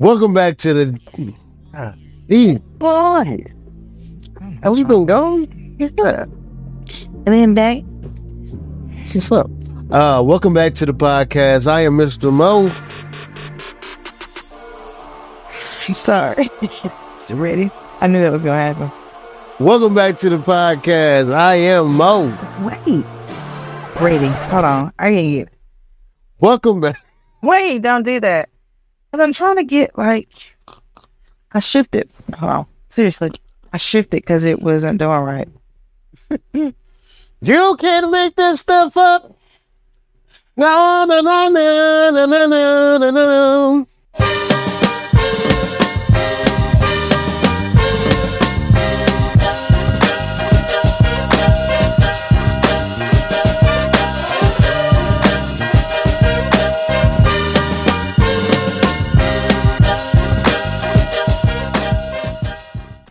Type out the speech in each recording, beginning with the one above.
Welcome back to the uh, E boy. Have we been gone? Yeah. And then back. What's up? Uh, welcome back to the podcast. I am Mr. Mo. She's sorry. it's ready. I knew that was gonna happen. Welcome back to the podcast. I am Mo. Wait. Ready. Hold on. I can't get. Welcome back. Wait, don't do that. Cause I'm trying to get like. I shifted. On. Seriously, I shifted because it wasn't doing right. You can't make this stuff up. No, no, no, no, no, no, no, no,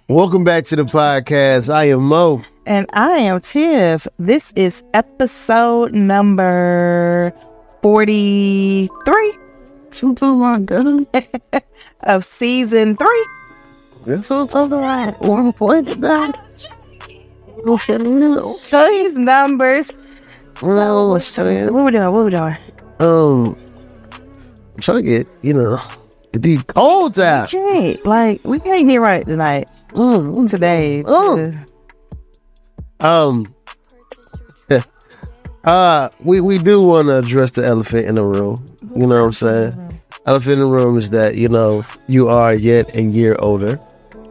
Welcome back to the podcast. I am Mo. And I am Tiff. This is episode number 43 Too long ago. of season three. This was all right. One point back. These numbers. No, let's tell you. What we doing? What we doing? Um, I'm trying to get you know get these colds out. Okay, like we can't get right tonight. Mm, Today. Oh. Um. Uh, we, we do want to address the elephant in the room. You know what I'm saying? Elephant in the room is that, you know, you are yet a year older.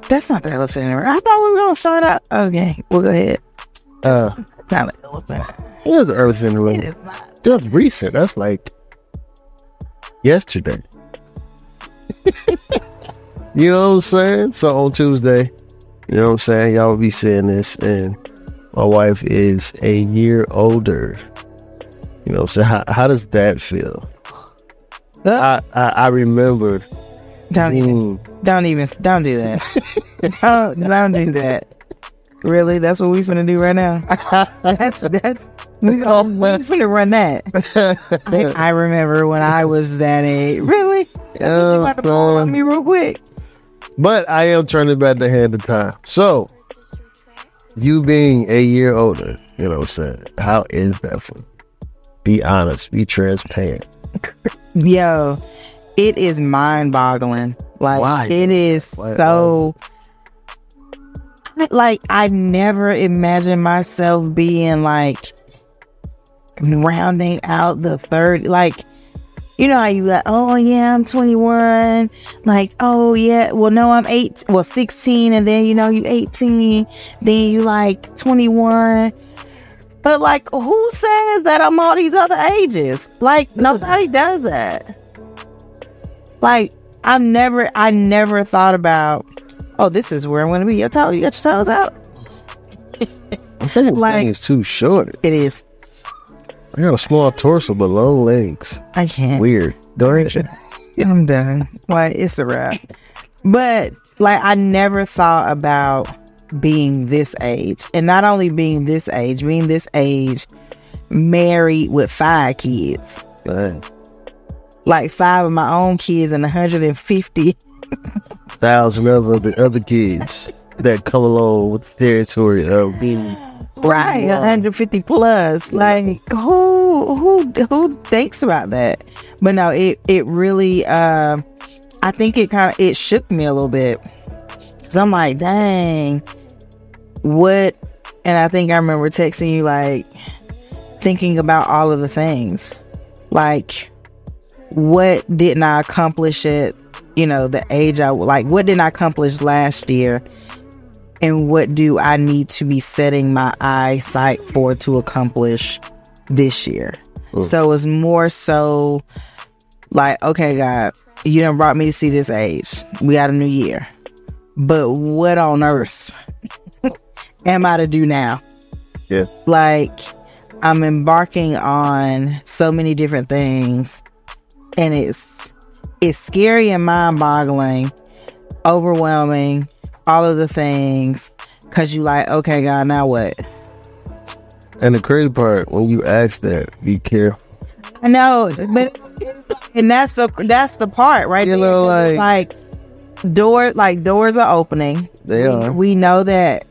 That's not the elephant in the room. I thought we were gonna start out. Okay, we'll go ahead. Uh, It's not an elephant. here's the elephant in the room. is not. That's recent. That's like yesterday. you know what I'm saying? So on Tuesday, you know what I'm saying? Y'all will be seeing this, and my wife is a year older. You know what I'm saying? How, how does that feel? I, I, I remembered. Don't even. Don't even. Don't do that. don't, don't do that. Really? That's what we finna do right now. That's that's. We gonna we finna run that. I, I remember when I was that age. Really? You oh, about to on me real quick. But I am turning back the hand of time. So, you being a year older, you know what I'm saying? How is that for you? Be honest, be transparent. Yo, it is mind boggling. Like Why? it is Why- so like I never imagined myself being like rounding out the third like you know how you like, oh yeah, I'm 21. Like, oh yeah, well no, I'm eight, well 16, and then you know you 18, then you like 21. But like, who says that I'm all these other ages? Like, nobody does that. Like, I've never, I never thought about, oh, this is where I'm gonna be. Your toe, you got your toes out. I think Like- thing is too short. It is. I got a small torso but long legs. I can't. Weird. Don't? I'm done. Like it's a wrap. But like I never thought about being this age. And not only being this age, being this age married with five kids. Dang. Like five of my own kids and 150 thousand of the other kids that come along with the territory of being Right. Wow. 150 plus. Like who who who thinks about that? But no, it it really uh I think it kind of it shook me a little bit. So I'm like, dang, what? And I think I remember texting you like thinking about all of the things. Like, what didn't I accomplish at, you know, the age I like, what didn't I accomplish last year? And what do I need to be setting my eyesight for to accomplish this year? Mm. So it was more so like, okay, God, you done brought me to see this age. We got a new year. But what on earth am I to do now? Yeah. Like, I'm embarking on so many different things, and it's it's scary and mind boggling, overwhelming, all of the things. Cause you like, okay, God, now what? And the crazy part, when you ask that, be careful. I know, but and that's the that's the part, right? You there. know, It's like door like doors are opening. They we, are. We know that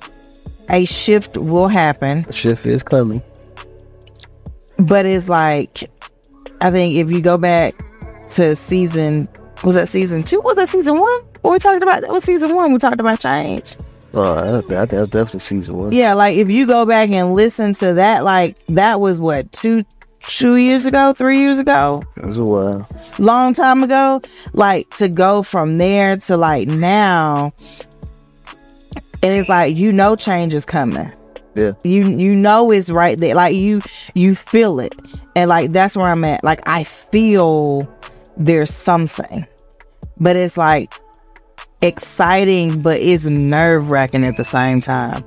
a shift will happen, Shift is coming. but it's like I think if you go back to season was that season two? Was that season one? What we talked about? That was season one. We talked about change. Oh, I, I think that's definitely season one. Yeah, like if you go back and listen to that, like that was what two two years ago, three years ago, It was a while. long time ago. Like to go from there to like now, and it's like you know change is coming. Yeah. You you know it's right there. Like you you feel it, and like that's where I'm at. Like I feel there's something, but it's like exciting, but it's nerve wracking at the same time.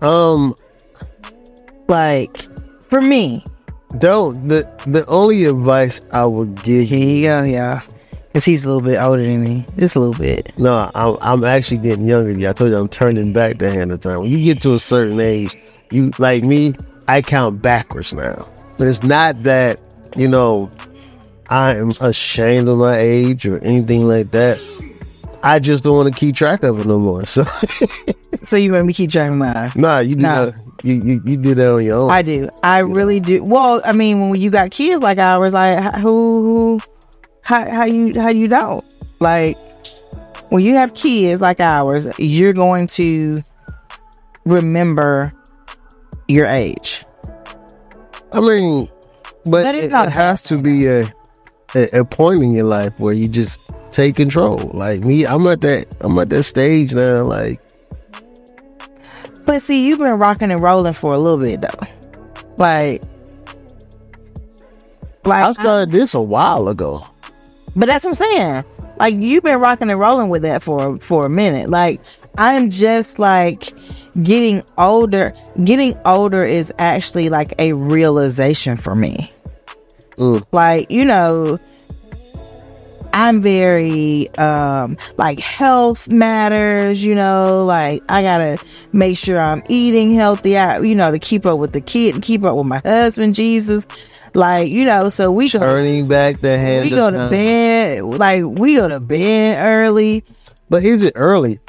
Um, like for me don't the the only advice I would give you. go yeah because he's a little bit older than me just a little bit No, I'm I'm actually getting younger. than you. I told you I'm turning back the hand of time. When you get to a certain age, you like me. I count backwards now, but it's not that you know I am ashamed of my age or anything like that. I just don't want to keep track of it no more. So so you want me to keep track of mine nah, you do Nah. that. You, you you do that on your own. i do i really do well i mean when you got kids like ours like who who how, how you how you don't like when you have kids like ours you're going to remember your age I mean, but, But it, it has to be a, a a point in your life where you just take control. Like me, I'm at that I'm at that stage now. Like but see you've been rocking and rolling for a little bit though like like I started this a while ago. But that's what I'm saying. Like you've been rocking and rolling with that for for a minute. Like I'm just like getting older. Getting older is actually like a realization for me. Mm. Like, you know, I'm very um like health matters, you know, like I gotta make sure I'm eating healthy, I, you know, to keep up with the kid, and keep up with my husband, Jesus. Like, you know, so we go Turning back the hand. we go to time. bed like we go to bed early. But is it early?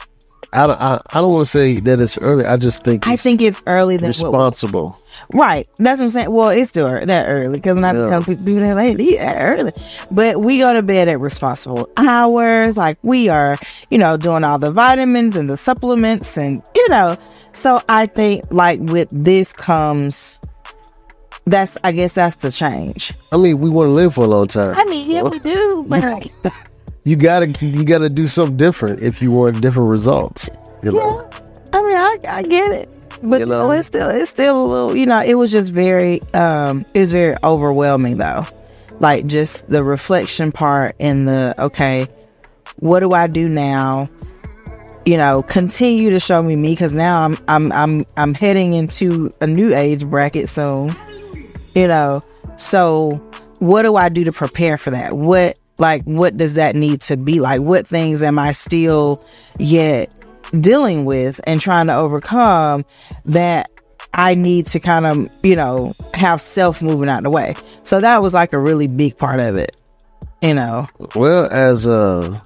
I don't. I, I don't want to say that it's early. I just think I it's think it's early than what, responsible. right. That's what I'm saying. Well, it's still that early because not Yeah. tell people that late eat that early, but we go to bed at responsible hours. Like we are, you know, doing all the vitamins and the supplements, and you know. So I think like with this comes. That's I guess that's the change. I mean, we want to live for a long time. I mean, yeah, we do, but You gotta you gotta do something different if you want different results. You know. Yeah, I mean, I, I get it, but You you know, know? it's still it's still a little, you know, it was just very, um, it was very overwhelming though, like just the reflection part and the okay, what do I do now? You know, continue to show me me because now I'm I'm I'm I'm heading into a new age bracket soon. You know, so what do I do to prepare for that? What like what does that need to be like? What things am I still yet dealing with and trying to overcome that I need to kind of, you know, have self moving out of the way. So that was like a really big part of it. You know, Well, as uh,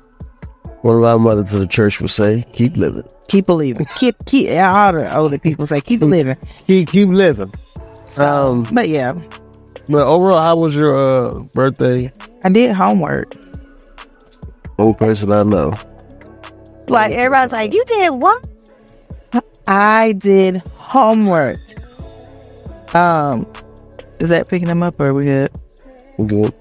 one of our mothers of the church would say, keep living. keep believing. Keep keep all the older people say keep believing. Keep keep living. So, Um, but yeah, But overall, how was your uh, birthday? I did homework. Only person I know. Like everybody's like, you did what? I did homework. Um, is that picking them up or are we good? We Good.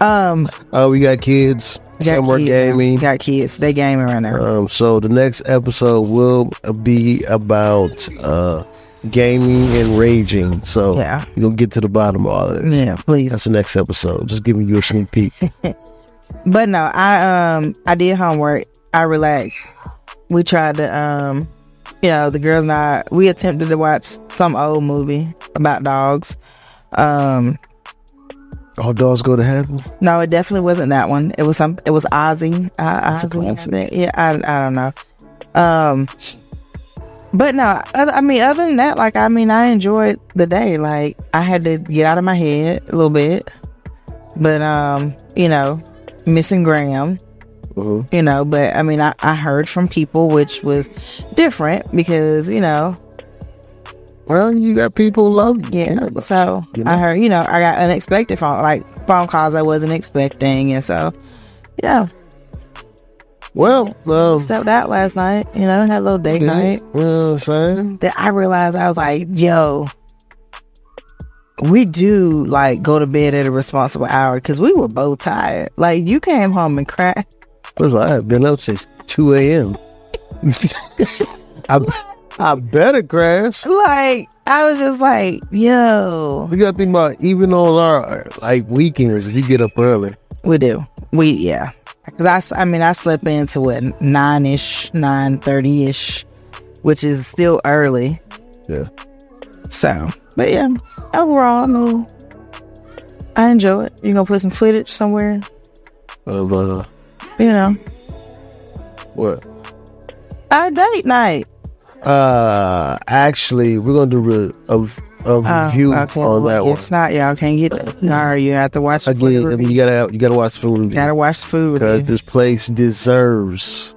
Um, Oh, we got kids. got Summer kids. gaming. Got kids. They gaming right now. Um, so the next episode will be about uh, gaming and raging. So yeah, you'll get to the bottom of all of this. yeah. Please. That's the next episode. Just giving you a sneak peek. But no, I um I did homework. I relaxed. We tried to um you know, the girls and I we attempted to watch some old movie about dogs. Um All dogs go to heaven. no, it definitely wasn't that one. It was some it was Ozzy. Uh, Ozzy I classic. think. Yeah, I I don't know. Um But no, I mean, other than that, like, I mean, I enjoyed the day. Like, I had to get out of my head a little bit. But, um, you know, missing Graham, Mhm. you know, but I mean, I, I heard from people, which was different because, you know, Well, you got people love you. yeah. about So you I heard, you know, I got unexpected phone, like phone calls I wasn't expecting. And so, yeah, Well, um, stepped out last night, you know, had a little date night. you I'm saying? that I realized I was like, yo, we do like go to bed at a responsible hour because we were both tired. Like you came home and cried. First of I have been up since 2 a.m. I, I better crash. Like I was just like, yo, We got to think about even on our like weekends, if you get up early. we do. We yeah. Because I, I mean, I slept into what nine ish, nine thirty ish, which is still early. Yeah. So, but yeah, overall, I know I enjoy it. You gonna put some footage somewhere, Of uh, you know, what? our date night. Uh, actually, we're gonna do re- a, a Oh, review okay. on that one. It's not y'all can't get. No, you have to watch Again, food I mean, you gotta you gotta watch the food gotta watch the food because this place deserves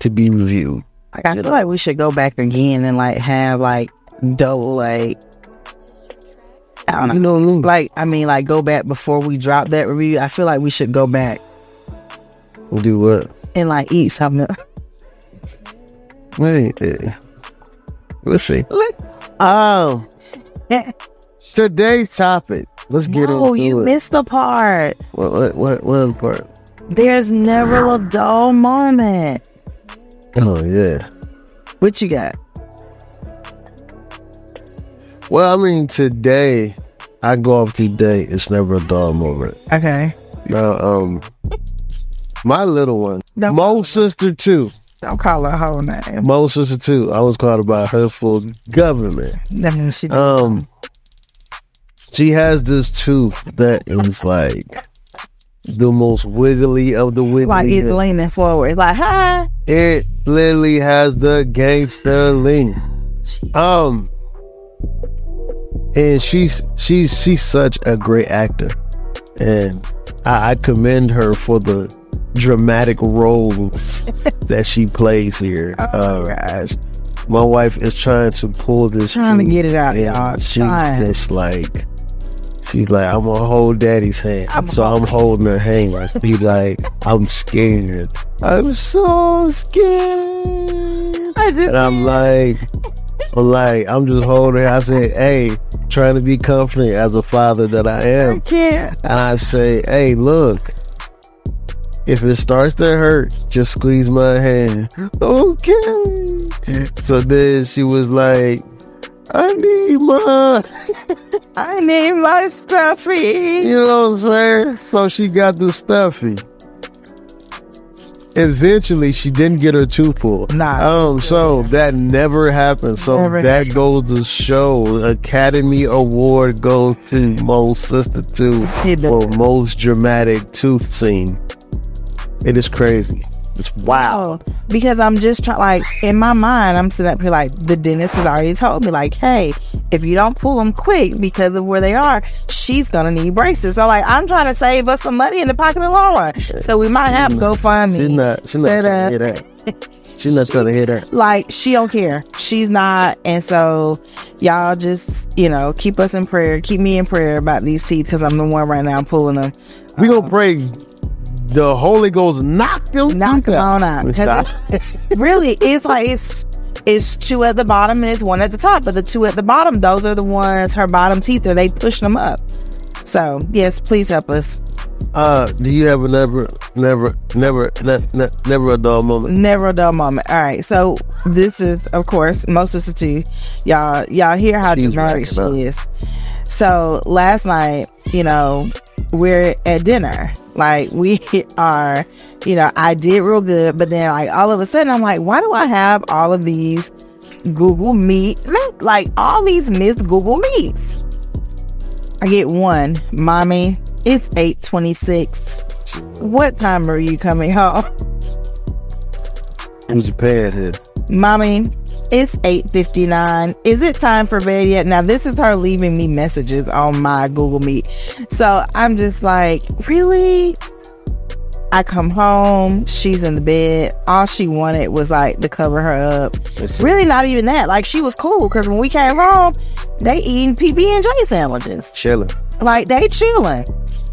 to be reviewed. Like I feel like we should go back again and like have like double like I don't know. You know what? Like I mean like go back before we drop that review. I feel like we should go back We'll do what? and like eat something. Wait, eh, we'll see. Look. Oh, today's topic. Let's get Oh, into it. Oh, you missed the part. what, what, what, what other part? There's never a dull moment. Oh yeah. What you got? Well, I mean, today I go off today. It's never a dull moment. Okay. Now, um, my little one, Don't, Mo sister too. Don't call her whole name. Mo sister too. I was called about her full government. No, she Um, she has this tooth that is like the most wiggly of the wiggly. like it's leaning forward. Like, hi. It literally has the gangster lean. Um, and she's she's she's such a great actor, and I, I commend her for the dramatic roles that she plays here. Oh, Uh, gosh. my wife is trying to pull this. Trying to get it out, y'all. She's just like. She's like, I'm gonna hold daddy's hand. I'm so I'm holding her hand. She's like, I'm scared. I'm so scared. I just And I'm like, I'm like, I'm just holding her. I say, hey, trying to be confident as a father that I I am. can't. And I say, hey, look, if it starts to hurt, just squeeze my hand. Okay. So then she was like, I need my, I need my stuffy. you know what I'm saying? So she got the stuffy. Eventually, she didn't get her tooth pulled. Nah. Um, so that never happened. So Never that goes to show Academy Award goes to Mo's sister too He for most dramatic tooth scene. It is crazy. It's wild. Oh, because I'm just trying, like, in my mind, I'm sitting up here like, the dentist has already told me, like, hey, if you don't pull them quick because of where they are, she's gonna need braces. So, like, I'm trying to save us some money in the pocket in the long run. So we might have to go find me. She's not. She's not up. to hear that. She's not trying to hear that. Like, she don't care. She's not. And so, y'all just, you know, keep us in prayer. Keep me in prayer about these teeth because I'm the one right now pulling them. We gonna um, pray. The Holy Ghost knocked them. Knock teeth them on out. 'Cause Stop. really it's like it's it's two at the bottom and it's one at the top but the two at the bottom those are the ones her bottom teeth are they push them up so yes please help us Uh, do you have a never, never, never, ne- ne- never a dull moment? never a dull moment all right so this is of course most of the two y'all y'all hear how She's dramatic she up. is so last night you know we're at dinner like we are you know i did real good but then like all of a sudden i'm like why do i have all of these google meet like all these missed google meets? I get one. Mommy it's 826 what time are you coming home? Who's your pad head? mommy It's 8:59. Is it time for bed yet? Now this is her leaving me messages on my Google Meet. So I'm just like, really? I come home, she's in the bed. All she wanted was like to cover her up. Really not even that. Like she was cool because when we came home, they eating PB and J sandwiches. Chilling. Like they chilling.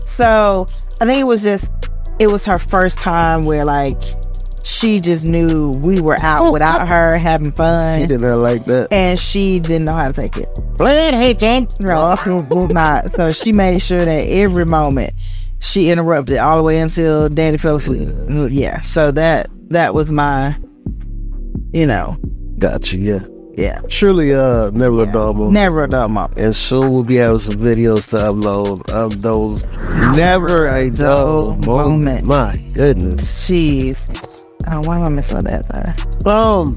So I think it was just it was her first time where like she just knew we were out without her having fun. He fun. did not like that. And she didn't know how to take it. Blood, hey, Jen. No, not. So she made sure that every moment she interrupted all the way until Danny fell asleep. Yeah. So that that was my, you know, Gotcha. yeah. yeah. Surely uh never a dull moment. Never a dull moment. and soon we'll be having some videos to upload of those never a dull Dull moment. moment. My goodness. Jeez. Oh, why am I missing that? Sorry. Um,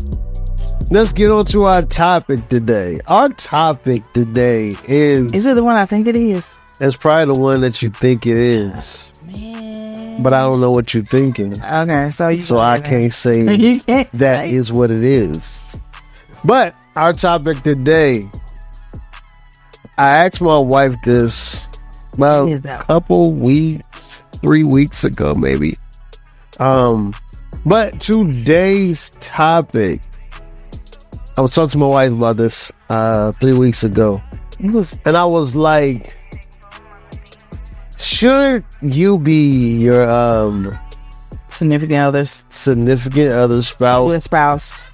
let's get on to our topic today. Our topic today is Is it the one I think it is? it's probably the one that you think it is, Man. but I don't know what you're thinking, Okay, so you so I can't say You can't that say. is what it is. But our topic today, I asked my wife this about a couple weeks, three weeks ago, maybe. Um, but today's topic, I was talking to my wife about this uh three weeks ago, It was and I was like, should you be your um significant others. significant other spouse With spouse,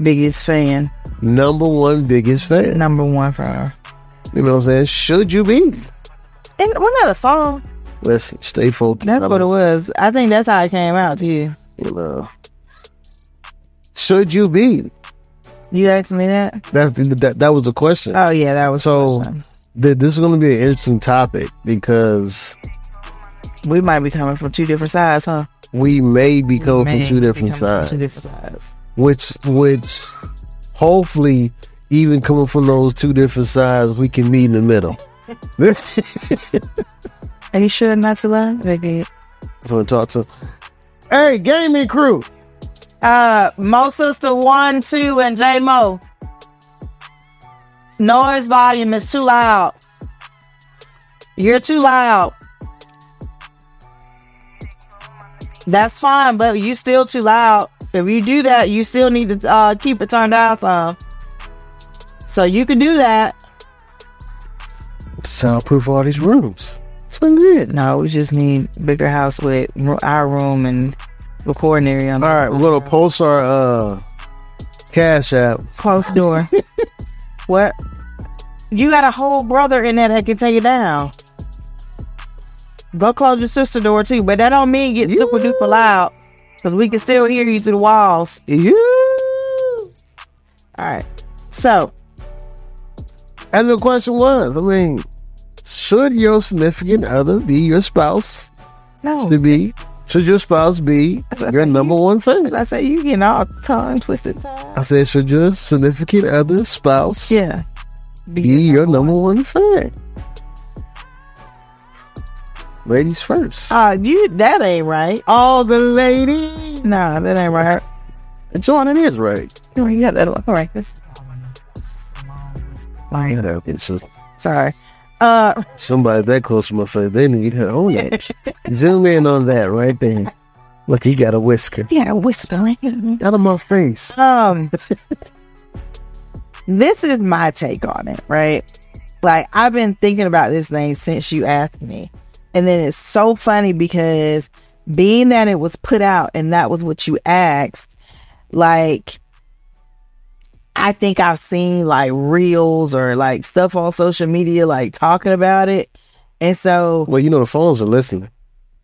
biggest fan, number one biggest fan? number one for her. You know what I'm saying? Should you be? And wasn't that a song? Listen, stay focused. That's I what it was. I think that's how it came out to you. You know. Should you be? You asked me that? That's the, that. That was the question. Oh yeah, that was So- the. Th- this is going to be an interesting topic because we might be coming from two different sides, huh? we may be coming May from two different sides, Two different sides. which which hopefully even coming from those two different sides, we can meet in the middle. Are you sure not loud? Okay. I'm gonna talk to. Hey, gaming crew. Uh, Mo Sister One, Two, and J Mo. Noise volume is too loud. You're too loud. That's fine, but you still too loud. If you do that, you still need to uh, keep it turned down some. So you can do that. Soundproof all these rooms. That's what it is. No, we just need bigger house with our room and recording area. All right, we're gonna post our uh cash app. Close door. what? You got a whole brother in there that can take you down. Go close your sister door too, but that don't mean get super duper loud. Cause we can still hear you through the walls. Yeah. Alright. So And the question was, I mean, should your significant other be your spouse? no. Should be? Should your spouse be That's what I your said. number one fan? I say you getting all tongue twisted. I said, should your significant other spouse Yeah. be your number one fan? Ladies first. Uh you that ain't right. All the ladies. Nah, that ain't right. John, it is right. You you got that all right. This like Yeah, it's just sorry. Uh somebody that close to my face. They need her. Oh yeah. Zoom in on that right there. Look, he got a whisker. you got a whisper. Out of my face. Um, this is my take on it, right? Like I've been thinking about this thing since you asked me, and then it's so funny because being that it was put out and that was what you asked, like I think I've seen like reels or like stuff on social media like talking about it, and so Well, you know the phones are listening.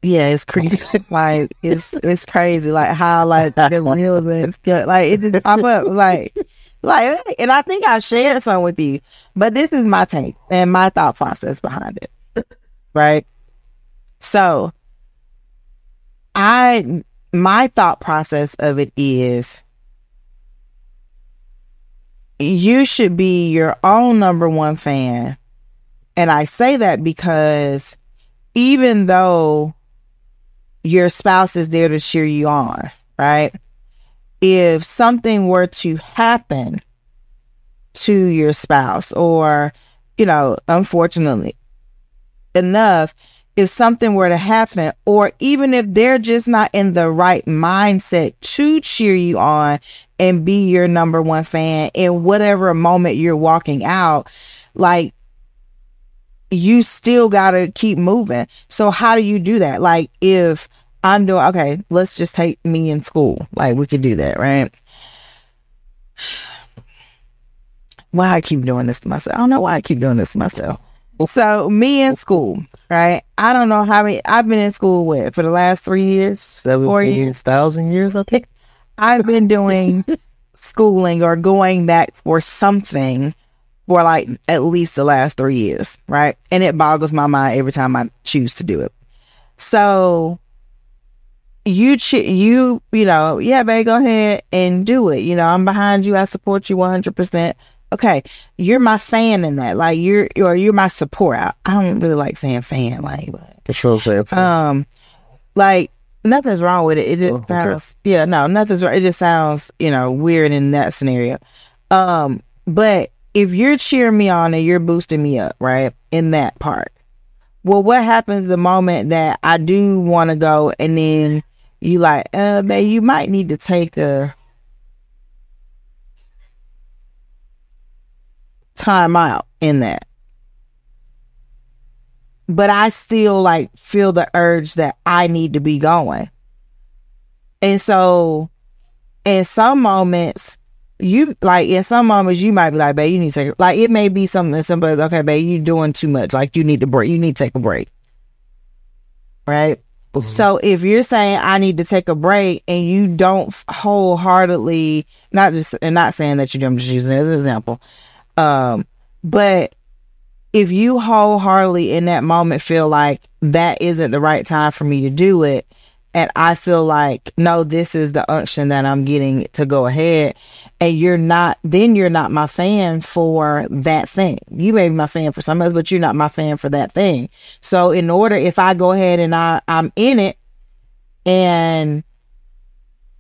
yeah, it's crazy. like it's it's crazy. Like how like the reels and stuff. Like it just pop up. Like like and I think I shared some with you. But this is my take and my thought process behind it. Right. So I my thought process of it is you should be your own number one fan. And I say that because even though your spouse is there to cheer you on, right? if something were to happen to your spouse, or, you know, unfortunately enough, if something were to happen, or even if they're just not in the right mindset to cheer you on and be your number one fan in whatever moment you're walking out, like you still got to keep moving. So, how do you do that? Like, if I'm doing, okay, let's just take me in school. Like, we could do that, right? Why I keep doing this to myself? I don't know why I keep doing this to myself. So me in school, right? I don't know how many I've been in school with for the last three years, seventeen thousand years. I think I've been doing schooling or going back for something for like at least the last three years, right? And it boggles my mind every time I choose to do it. So you ch- you you know yeah babe go ahead and do it you know i'm behind you i support you 100% okay, you're my fan in that. Like you're or you're my support. I, I don't really like saying fan, like but That's what I'm um like nothing's wrong with it. It just Oh, okay. sounds yeah, no, nothing's wrong. It just sounds, you know, weird in that scenario. Um, but if you're cheering me on and you're boosting me up, right, in that part, well, what happens the moment that I do want to go and then you like, uh, babe, you might need to take a time out in that. But I still like feel the urge that I need to be going. And so in some moments, you like in some moments you might be like, babe, you need to take like it may be something as simple as okay, babe, you doing too much. Like you need to break, you need to take a break. Right? Mm-hmm. So if you're saying I need to take a break and you don't wholeheartedly, not just and not saying that you do, I'm just using it as an example. Um, but if you wholeheartedly in that moment feel like that isn't the right time for me to do it, and I feel like no, this is the unction that I'm getting to go ahead, and you're not, then you're not my fan for that thing. You may be my fan for something else, but you're not my fan for that thing. So in order, if I go ahead and I I'm in it, and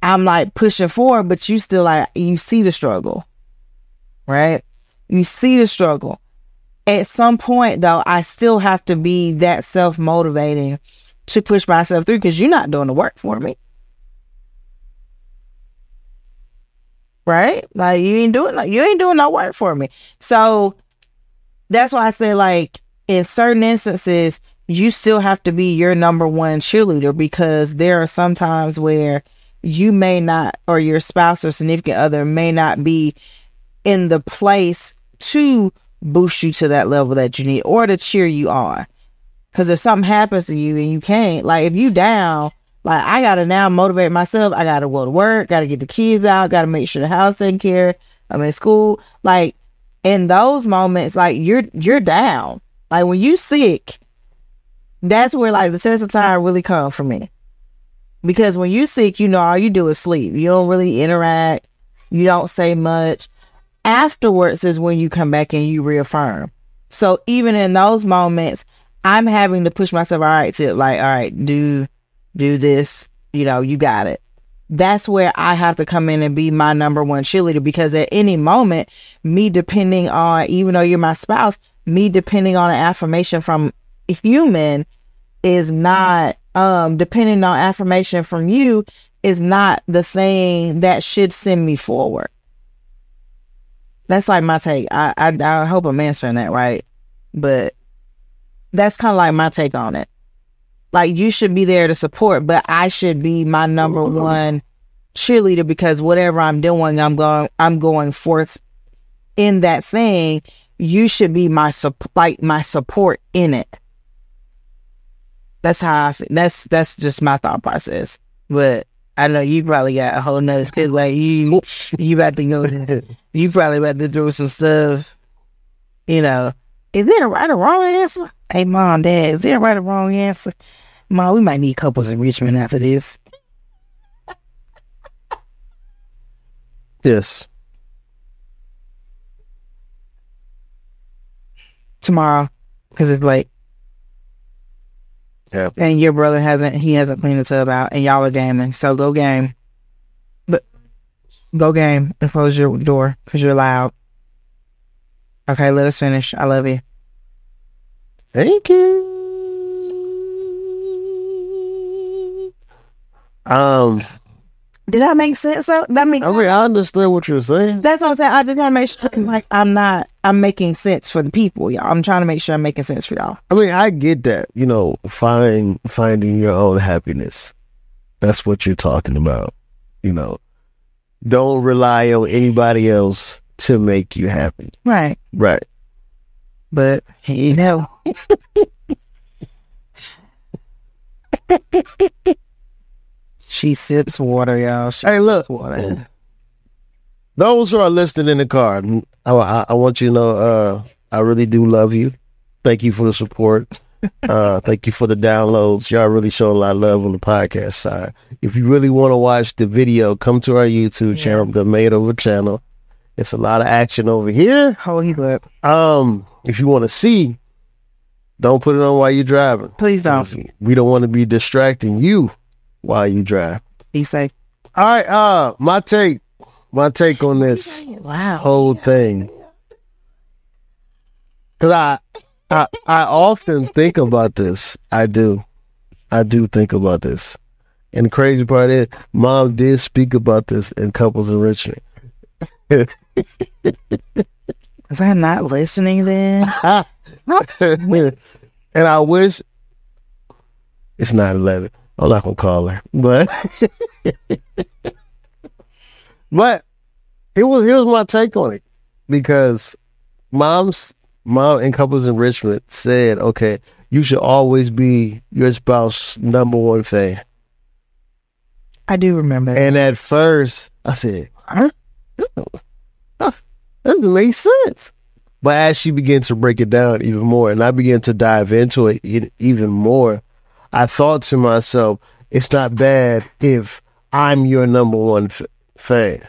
I'm like pushing forward, but you still like you see the struggle, right? You see the struggle. At some point, though, I still have to be that self motivating to push myself through because you're not doing the work for me. Right? Like you ain't doing no- you ain't doing no work for me. So that's why I say like in certain instances, you still have to be your number one cheerleader because there are some times where you may not or your spouse or significant other may not be in the place to boost you to that level that you need or to cheer you on. Because if something happens to you and you can't, like if you down, like I gotta now motivate myself. I gotta go to work, gotta get the kids out, gotta make sure the house taken care. I'm in school. Like in those moments, like you're you're down. Like when you sick, that's where like the sense of time really comes for me. Because when you sick, you know all you do is sleep. You don't really interact. You don't say much afterwards is when you come back and you reaffirm. So even in those moments, I'm having to push myself, all right, to like, all right, do do this, you know, you got it. That's where I have to come in and be my number one cheerleader because at any moment, me depending on, even though you're my spouse, me depending on an affirmation from a human is not um depending on affirmation from you is not the thing that should send me forward. That's like my take. I I, I hope I'm answering that right, but that's kind of like my take on it. Like you should be there to support, but I should be my number one cheerleader because whatever I'm doing, I'm going I'm going forth in that thing. You should be my sup- like my support in it. That's how I see. That's that's just my thought process. But I know you probably got a whole nother because like you you about to go you probably about to throw some stuff. You know, is there a right or wrong answer? Hey, mom, dad, is there a right or wrong answer? Mom, we might need couples enrichment after this. yes. tomorrow because it's late Yeah. and your brother hasn't he hasn't cleaned the tub out and y'all are gaming so go game but Go game and close your door because you're loud. Okay, let us finish. I love you. Thank you. Um, Did that make sense? though? that mean I mean, I understand what you're saying. that's what I'm saying. I just gotta make sure like I'm not I'm making sense for the people, y'all. I'm trying to make sure I'm making sense for y'all. I mean, I get that. You know, find finding your own happiness. That's what you're talking about. You know, don't rely on anybody else to make you happy. Right. Right. But you know. she sips water, y'all. She Hey, look. water. Those who are listening in the car, I, I, I want you to know uh, I really do love you. Thank you for the support. uh, thank you for the downloads. Y'all really show a lot of love on the podcast side. If you really want to watch the video, come to our YouTube Yeah. channel, the Made Over channel. It's a lot of action over here. Hold you up. Um, if you want to see, don't put it on while you're driving. Please don't. We don't want to be distracting you while you drive. Be safe. All right, uh, my take, my take on this Wow. whole thing. Cause I, I, I often think about this. I do, I do think about this. And the crazy part is, mom did speak about this in couples enrichment. Was I not listening then? and I wish it's not eleven. I'm not gonna call her, but but it was here's my take on it because mom's mom and couples enrichment said, okay, you should always be your spouse number one fan. I do remember. that. And at first, I said, huh? That doesn't make sense. But as she began to break it down even more, and I began to dive into it even more, I thought to myself, it's not bad if I'm your number one f- fan.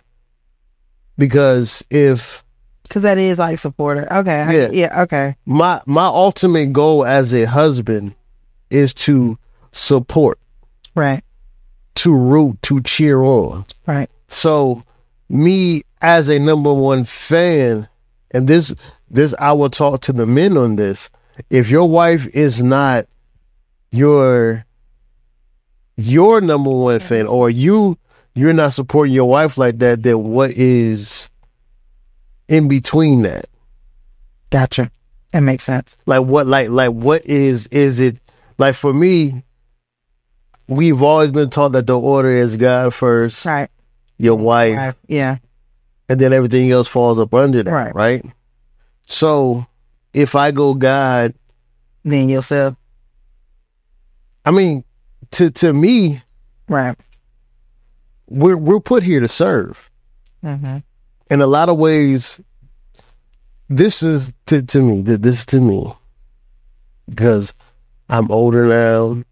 Because if Cause that is like supporter. Okay. I- Yeah. yeah. Okay. my my ultimate goal as a husband is to support, Right. to root, to cheer on. Right. So me as a number one fan, and this this I will talk to the men on this. If your wife is not your your number one fan, or you you're not supporting your wife like that, then what is in between that? Gotcha. That makes sense. Like what like like what is is it like for me? We've always been taught that the order is God first, Right. your wife, Right. Yeah. and then everything else falls up under that, Right. right? So if I go God, Then yourself. I mean, to to me, Right. we're we're put here to serve. Mm-hmm. In a lot of ways, this is to to me. th- This is to me because I'm older now.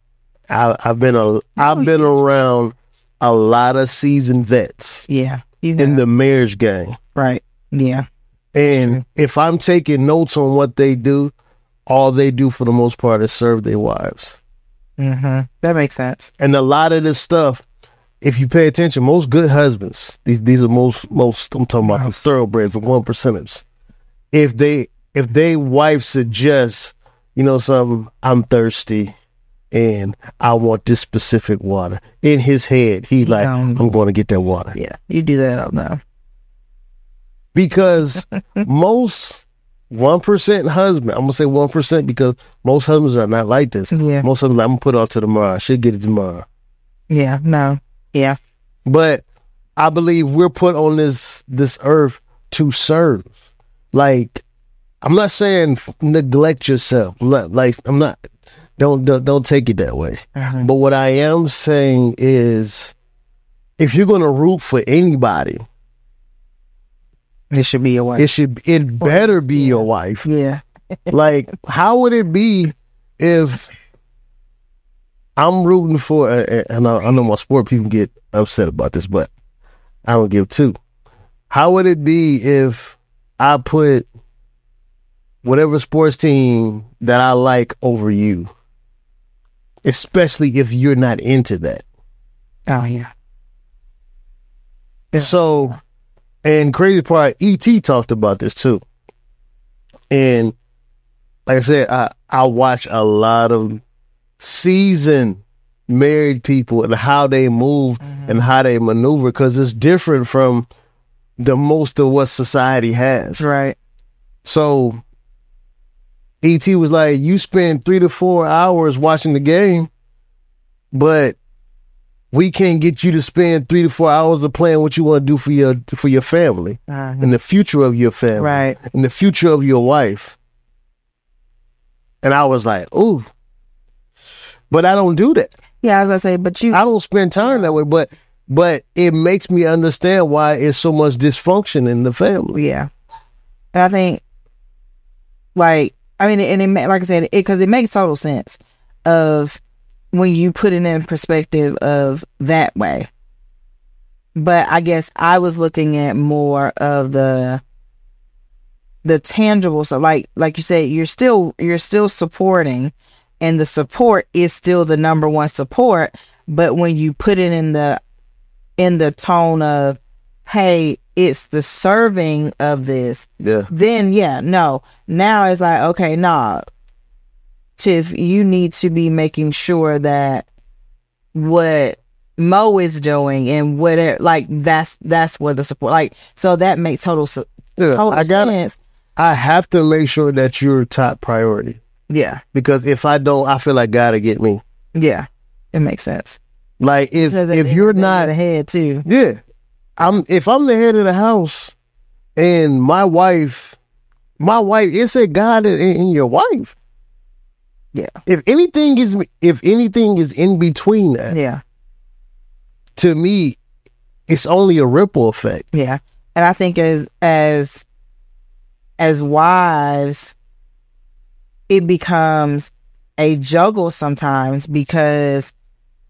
I, I've been a I've been around a lot of seasoned vets Yeah. In the marriage game. right. Yeah. And if I'm taking notes on what they do, all they do for the most part is serve their wives. Mm-hmm. That makes sense. And a lot of this stuff, if you pay attention, most good husbands, these these are most most I'm talking about the thoroughbreds, the one percenters. If they if they wife suggests, you know, something, I'm thirsty and I want this specific water. In his head, he's like, Um, I'm going to get that water. Yeah. You do that all now. because most one percent husband, I'm gonna say one percent because most husbands are not like this. Yeah. Most husbands, like, I'm gonna put it off to tomorrow. I should get it tomorrow. Yeah. No. Yeah. But I believe we're put on this this earth to serve. Like, I'm not saying neglect yourself. I'm not like I'm not. Don't don't, don't take it that way. Mhm. But what I am saying is, if you're gonna root for anybody, It should be your wife. it should it better be yeah. your wife. yeah. like how would it be if i'm rooting for and I, I know my sport people get upset about this but i don't give two how would it be if i put whatever sports team that i like over you especially if you're not into that Oh yeah. Yeah. So, and crazy part, ET talked about this too. And like I said, I I watch a lot of seasoned married people and how they move Mm-hmm. and how they maneuver because it's different from the most of what society has. Right. So ET was like, you spend three to four hours watching the game, but we can't get you to spend three to four hours of playing what you want to do for your for your family Uh-huh. and the future of your family Right. and the future of your wife. And I was like, ooh. But I don't do that. Yeah, as I say, but you I don't spend time that way. But but it makes me understand why it's so much dysfunction in the family. Yeah. And I think, like, I mean, and it, like I said, it because it makes total sense of when you put it in perspective of that way. But I guess I was looking at more of the the tangible so like like you said you're still you're still supporting and the support is still the number one support but when you put it in the in the tone of hey it's the serving of this Yeah. then yeah no now it's like okay nah tiff you need to be making sure that what mo is doing and whatever like that's that's where the support like so that makes total Yeah. total I got sense I have to make sure that you're top priority. yeah Because if I don't, I feel like God to get me. yeah it makes sense Like if Because if you're not the head too Yeah. I'm if I'm the head of the house and my wife my wife it's a God in, in your wife. Yeah. If anything is if anything is in between that, yeah to me, it's only a ripple effect. Yeah. And I think as as as wives, it becomes a juggle sometimes because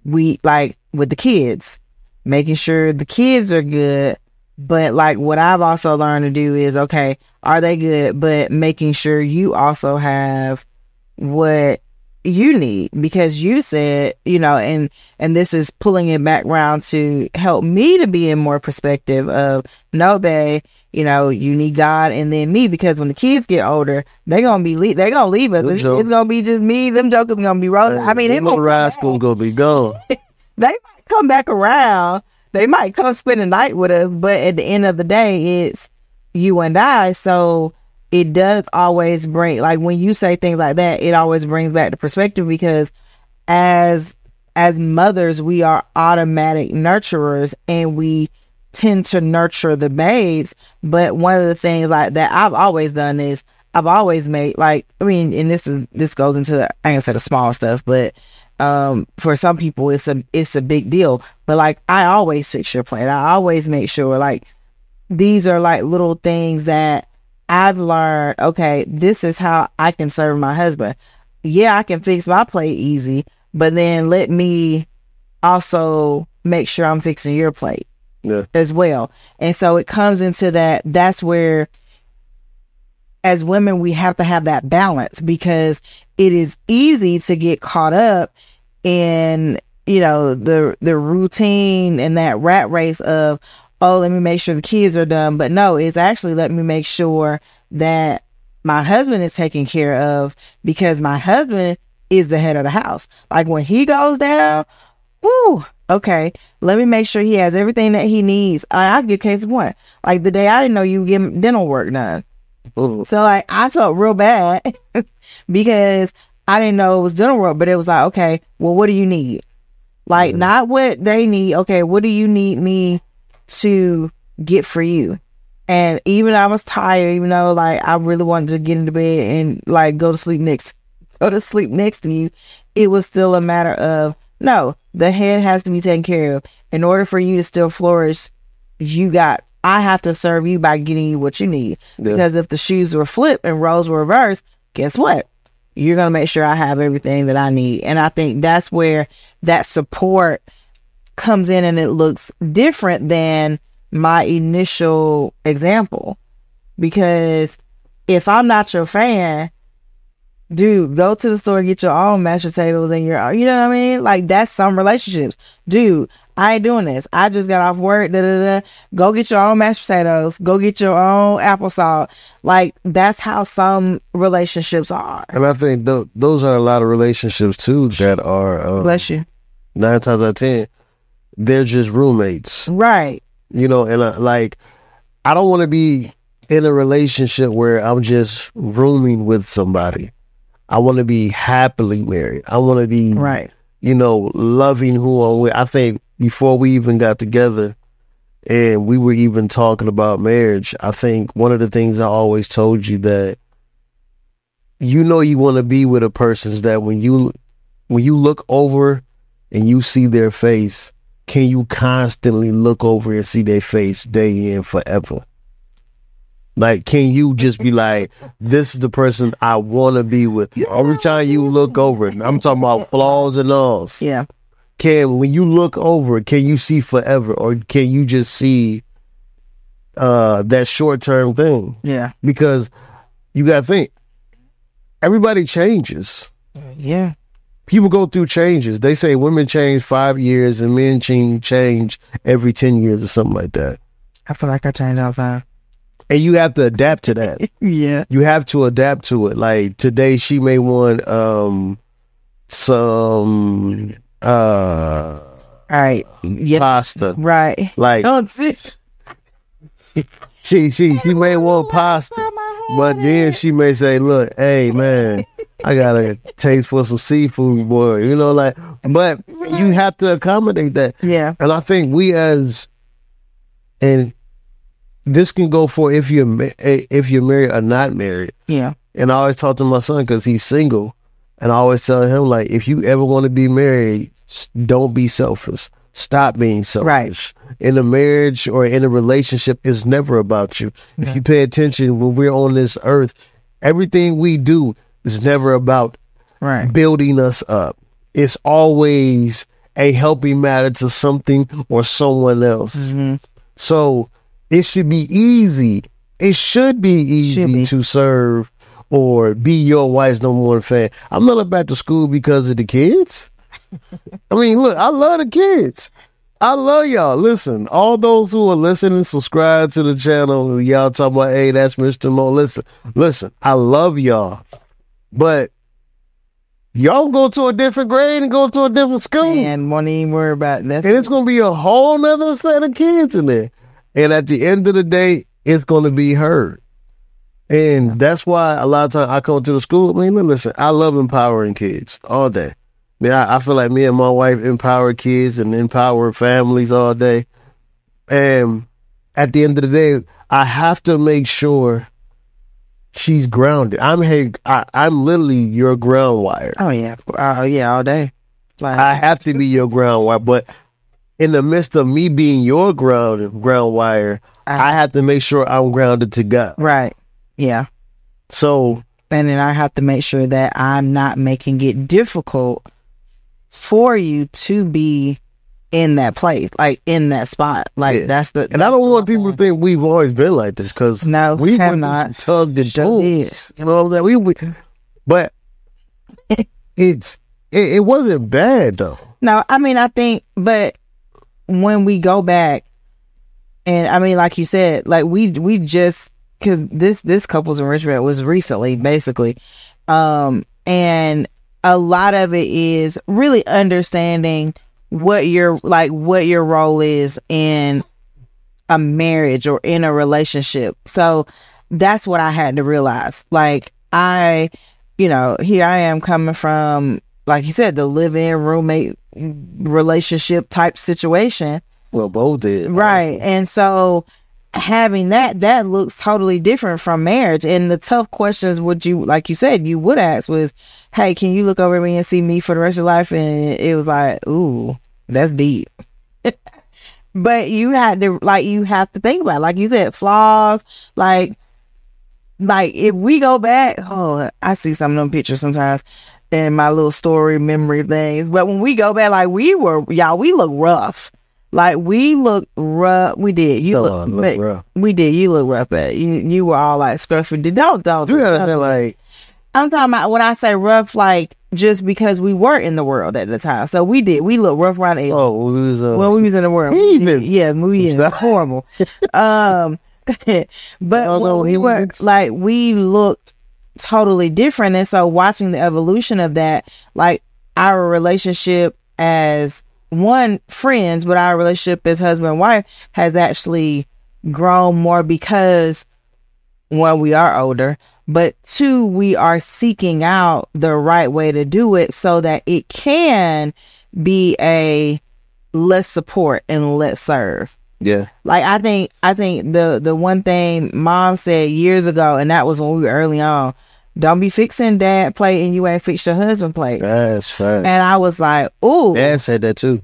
we like with the kids, making sure the kids are good. But like what I've also learned to do is okay, are they good? But making sure you also have what you need because you said, you know, and and this is pulling it back around to help me to be in more perspective of no babe you know you need god and then me because when the kids get older they're gonna be le- they're gonna leave us it's, gonna be just me them jokers gonna be rolling i mean Them little back. gonna be gone. they might come back around they might come spend the night with us but at the end of the day it's you and i so it does always bring like when you say things like that it always brings back the perspective because as as mothers we are automatic nurturers and we tend to nurture the babes. But one of the things like that i've always done is i've always made like i mean and this is this goes into i ain't say the small stuff but um for some people it's a it's a big deal. But like i always fix your plate i always make sure like these are like little things that I've learned, okay, this is how I can serve my husband. Yeah, I can fix my plate easy, but then let me also make sure I'm fixing your plate Yeah. as well. And so it comes into that that's where as women we have to have that balance because it is easy to get caught up in you know the the routine and that rat race of oh let me make sure the kids are done but no it's actually let me make sure that my husband is taken care of because my husband is the head of the house like when he goes down whoo okay let me make sure he has everything that he needs I, i'll give case point like the day i didn't know you get dental work done Ooh. so like I felt real bad because I didn't know it was dental work, but it was like, okay, well, what do you need? Like Mhm. not what they need. Okay, what do you need me to get for you? And even I was tired, even though like I really wanted to get into bed and like go to sleep next go to sleep next to you, it was still a matter of no, the head has to be taken care of. In order for you to still flourish, you got I have to serve you by getting you what you need. Yeah. Because if the shoes were flipped and roles were reversed, guess what? You're gonna make sure I have everything that I need. And I think that's where that support comes in and it looks different than my initial example. Because if I'm not your fan, dude, go to the store get your own mashed potatoes and your, you know what I mean? Like that's some relationships, dude. I ain't doing this. I just got off work. Da, da, da. Go get your own mashed potatoes. Go get your own applesauce. Like that's how some relationships are. And I think th- those are a lot of relationships too that are um, Bless you. nine times out of ten, they're just roommates. Right. You know, and uh, like I don't want to be in a relationship where I'm just rooming with somebody. I want to be happily married. I want to be Right. you know, loving who I'm with. I think before we even got together and we were even talking about marriage, I think one of the things I always told you that you know you want to be with a person is that when you when you look over and you see their face, can you constantly look over and see their face day in forever? Like, can you just be like, this is the person I want to be with? Every time you look over, I'm talking about flaws and alls. Yeah. Can when you look over, can you see forever, or can you just see uh that short term thing? Yeah. Because you got to think, everybody changes. Yeah. People go through changes. They say women change five years and men change change every ten years or something like that. I feel like I change all the time. And you have to adapt to that. Yeah. you have to adapt to it. Like today, she may want um some uh All right. Yeah. pasta. Right. Like Don't sit. she she she may want pasta, but then she may say, "Look, hey man, I got a taste for some seafood, boy." You know, like, but you have to accommodate that. Yeah. And I think we as and this can go for if you're eh, if you're married or not married. Yeah. And I always talk to my son because he's single, and I always tell him like, if you ever want to be married, don't be selfish. Stop being selfish. In a marriage or in a relationship, it's never about you. If you pay attention, when we're on this earth, everything we do is never about Right. building us up. It's always a helping matter to something or someone else. hmm So it should be easy. It should be easy Should be. to serve or be your wife's number one fan. I'm not about to school because of the kids. I mean, look, I love the kids. I love y'all. Listen, all those who are listening, subscribe to the channel. Y'all talking about, hey, that's Mr. Mo. Listen, listen, I love y'all. But y'all go to a different grade and go to a different school. And won't even worry about that. And it's gonna be a whole nother set of kids in there. And at the end of the day, it's gonna be heard. And that's why a lot of times I come to the school. I mean, listen, I love empowering kids all day. Yeah, I feel like me and my wife empower kids and empower families all day. And at the end of the day, I have to make sure she's grounded. I'm hey, I, I'm literally your ground wire. Oh yeah. Oh yeah. All day. Like I have to be your ground wire, but in the midst of me being your ground ground wire, I- I have to make sure I'm grounded to God. right. Yeah. So And then I have to make sure that I'm not making it difficult for you to be in that place, like in that spot. Like Yeah. that's the. and I don't want people to think we've always been like this because No, we have not. tugged the pulled. You know that we, we but it's it, it wasn't bad though. No, I mean I think, but when we go back, and I mean, like you said, like we we just because this this couples enrichment was recently, basically, um, and a lot of it is really understanding what your like what your role is in a marriage or in a relationship. So that's what I had to realize. Like I, you know, here I am coming from like you said, the live-in roommate relationship type situation. Well, both did. Right. And so having that that looks totally different from marriage. And the tough questions would you like you said you would ask was hey can you look over me and see me for the rest of your life? And it was like ooh that's deep. But you had to like you have to think about it. like you said flaws like like if we go back oh i see some of them pictures sometimes in my little story memory things. But when we go back like we were y'all we look rough like we look rough we did you So, look, look but rough. we did you look rough at you you were all like scruffy don't don't say like I'm talking about when I say rough, like just because we were in the world at the time. So we did. We looked rough around the edges. Oh, we was uh, when we was in the world. Heathens. Yeah, we yeah, horrible. um, but we were like we looked totally different, and so watching the evolution of that, like our relationship as one friends, but our relationship as husband and wife has actually grown more because one we are older but two we are seeking out the right way to do it so that it can be a let's support and let's serve. Yeah, like i think i think the the one thing mom said years ago and that was when we were early on don't be fixing dad plate and you ain't fixed your husband plate that's fine. and i was like oh Dad said that too,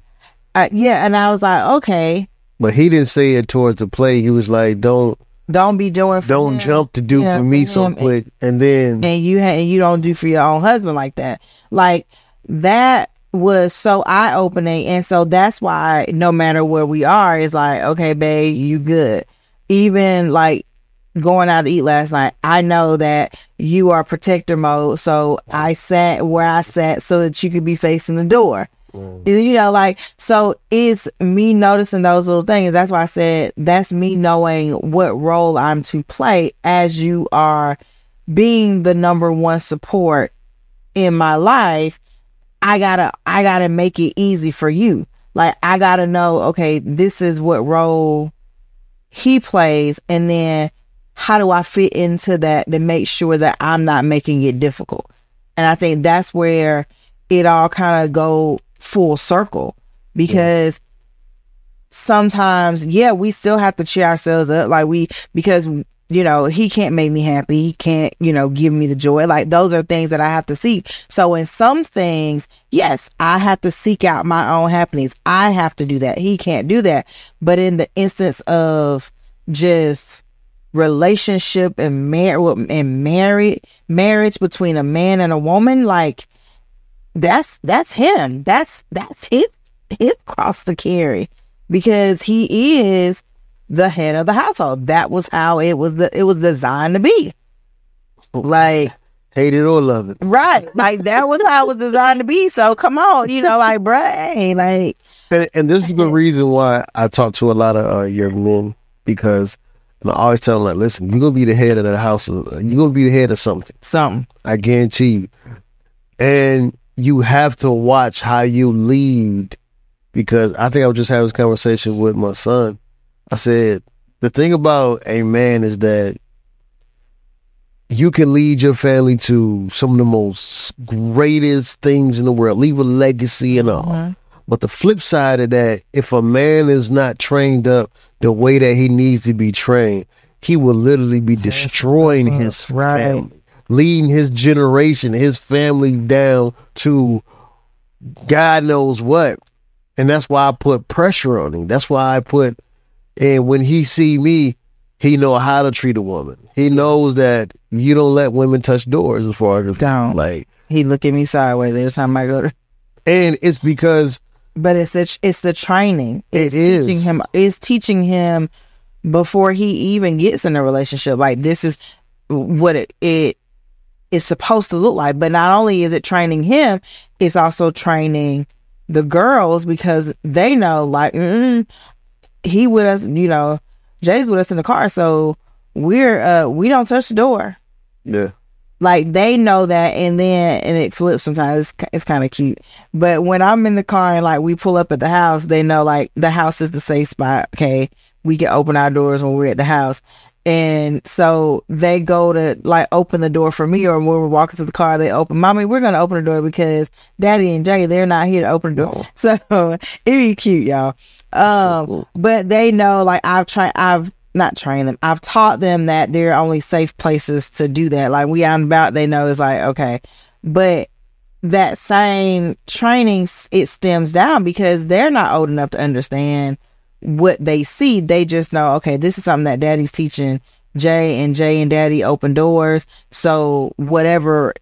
yeah and i was like okay but he didn't say it towards the play. He was like, "Don't don't be doing for don't him. jump to do Yeah, for me for so quick." And then and you ha- and you don't do for your own husband like that. Like that was so eye opening, and so that's why no matter where we are, it's like okay, babe, you good. Even like going out to eat last night, I know that you are protector mode, so I sat where I sat so that you could be facing the door. Mm. You know, like so it's me noticing those little things. That's why I said that's me knowing what role I'm to play as you are being the number one support in my life. I gotta I gotta make it easy for you. Like I gotta know, okay, this is what role he plays, and then how do I fit into that to make sure that I'm not making it difficult? And I think that's where it all kind of go full circle because sometimes yeah we still have to cheer ourselves up like we because you know he can't make me happy. He can't you know give me the joy. Like those are things that i have to seek. So in some things yes i have to seek out my own happiness. I have to do that. He can't do that. But in the instance of just relationship and mar- and married marriage between a man and a woman like that's that's him. That's that's his his cross to carry because he is the head of the household. That was how it was the, it was designed to be. Like hate it or love it. right. Like that was how it was designed to be. So come on you know like bruh hey, like And, and this is the reason why I talk to a lot of uh, young men because and I always tell them like, listen, you're gonna be the head of the house. You're gonna be the head of something. something I guarantee you. And you have to watch how you lead because I think I was just having this conversation with my son. I said, the thing about a man is that you can lead your family to some of the most greatest things in the world, leave a legacy and all. Mhm. But the flip side of that, if a man is not trained up the way that he needs to be trained, he will literally be destroying his family, leading his generation, his family down to God knows what. And that's why I put pressure on him. That's why I put, and when he see me, he know how to treat a woman. He knows that you don't let women touch doors as far as Don't. like, he look at me sideways every time i go to and it's because but it's a, it's the training. It it's teaching him it's teaching him before he even gets in a relationship. Like this is what it, it is supposed to look like. But not only is it training him it's also training the girls because they know like mm, he with us you know jay's with us in the car. So we're uh we don't touch the door. Yeah, like they know that and then and it flips sometimes. It's, it's kind of cute. But when i'm in the car and like we pull up at the house they know like the house is the safe spot okay? We can open our doors when we're at the house. And so they go to like open the door for me or when we're walking to the car they open mommy we're gonna open the door because daddy and jay they're not here to open the door. So it'd be cute y'all. Um but they know like I've tried I've not train them. I've taught them that there are only safe places to do that. Like we out and about, they know it's like okay, but that same training it stems down because they're not old enough to understand what they see. They just know okay, this is something that Daddy's teaching Jay, and Jay and Daddy open doors. So whatever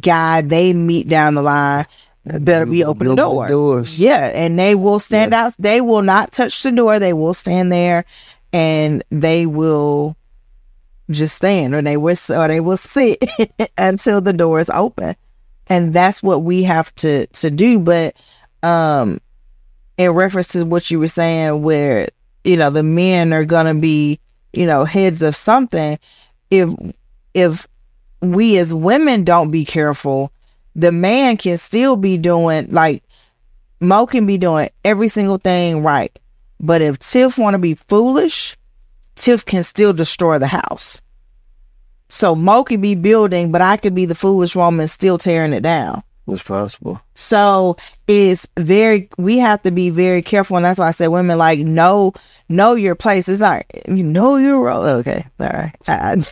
guy they meet down the line better be mm, open the doors. doors. Yeah, and they will stand out. They will not touch the door. They will stand there, and they will just stand or they will or they will sit until the door is open. And that's what we have to to do. But um in reference to what you were saying where, you know, the men are gonna be, you know, heads of something, if if we as women don't be careful, the man can still be doing like Mo can be doing every single thing right. But if Tiff want to be foolish, Tiff can still destroy the house. So Mo could be building, but I could be the foolish woman still tearing it down. It's possible. So it's very we have to be very careful, and that's why I said women like know know your place. It's not you know your role. Okay, sorry. I,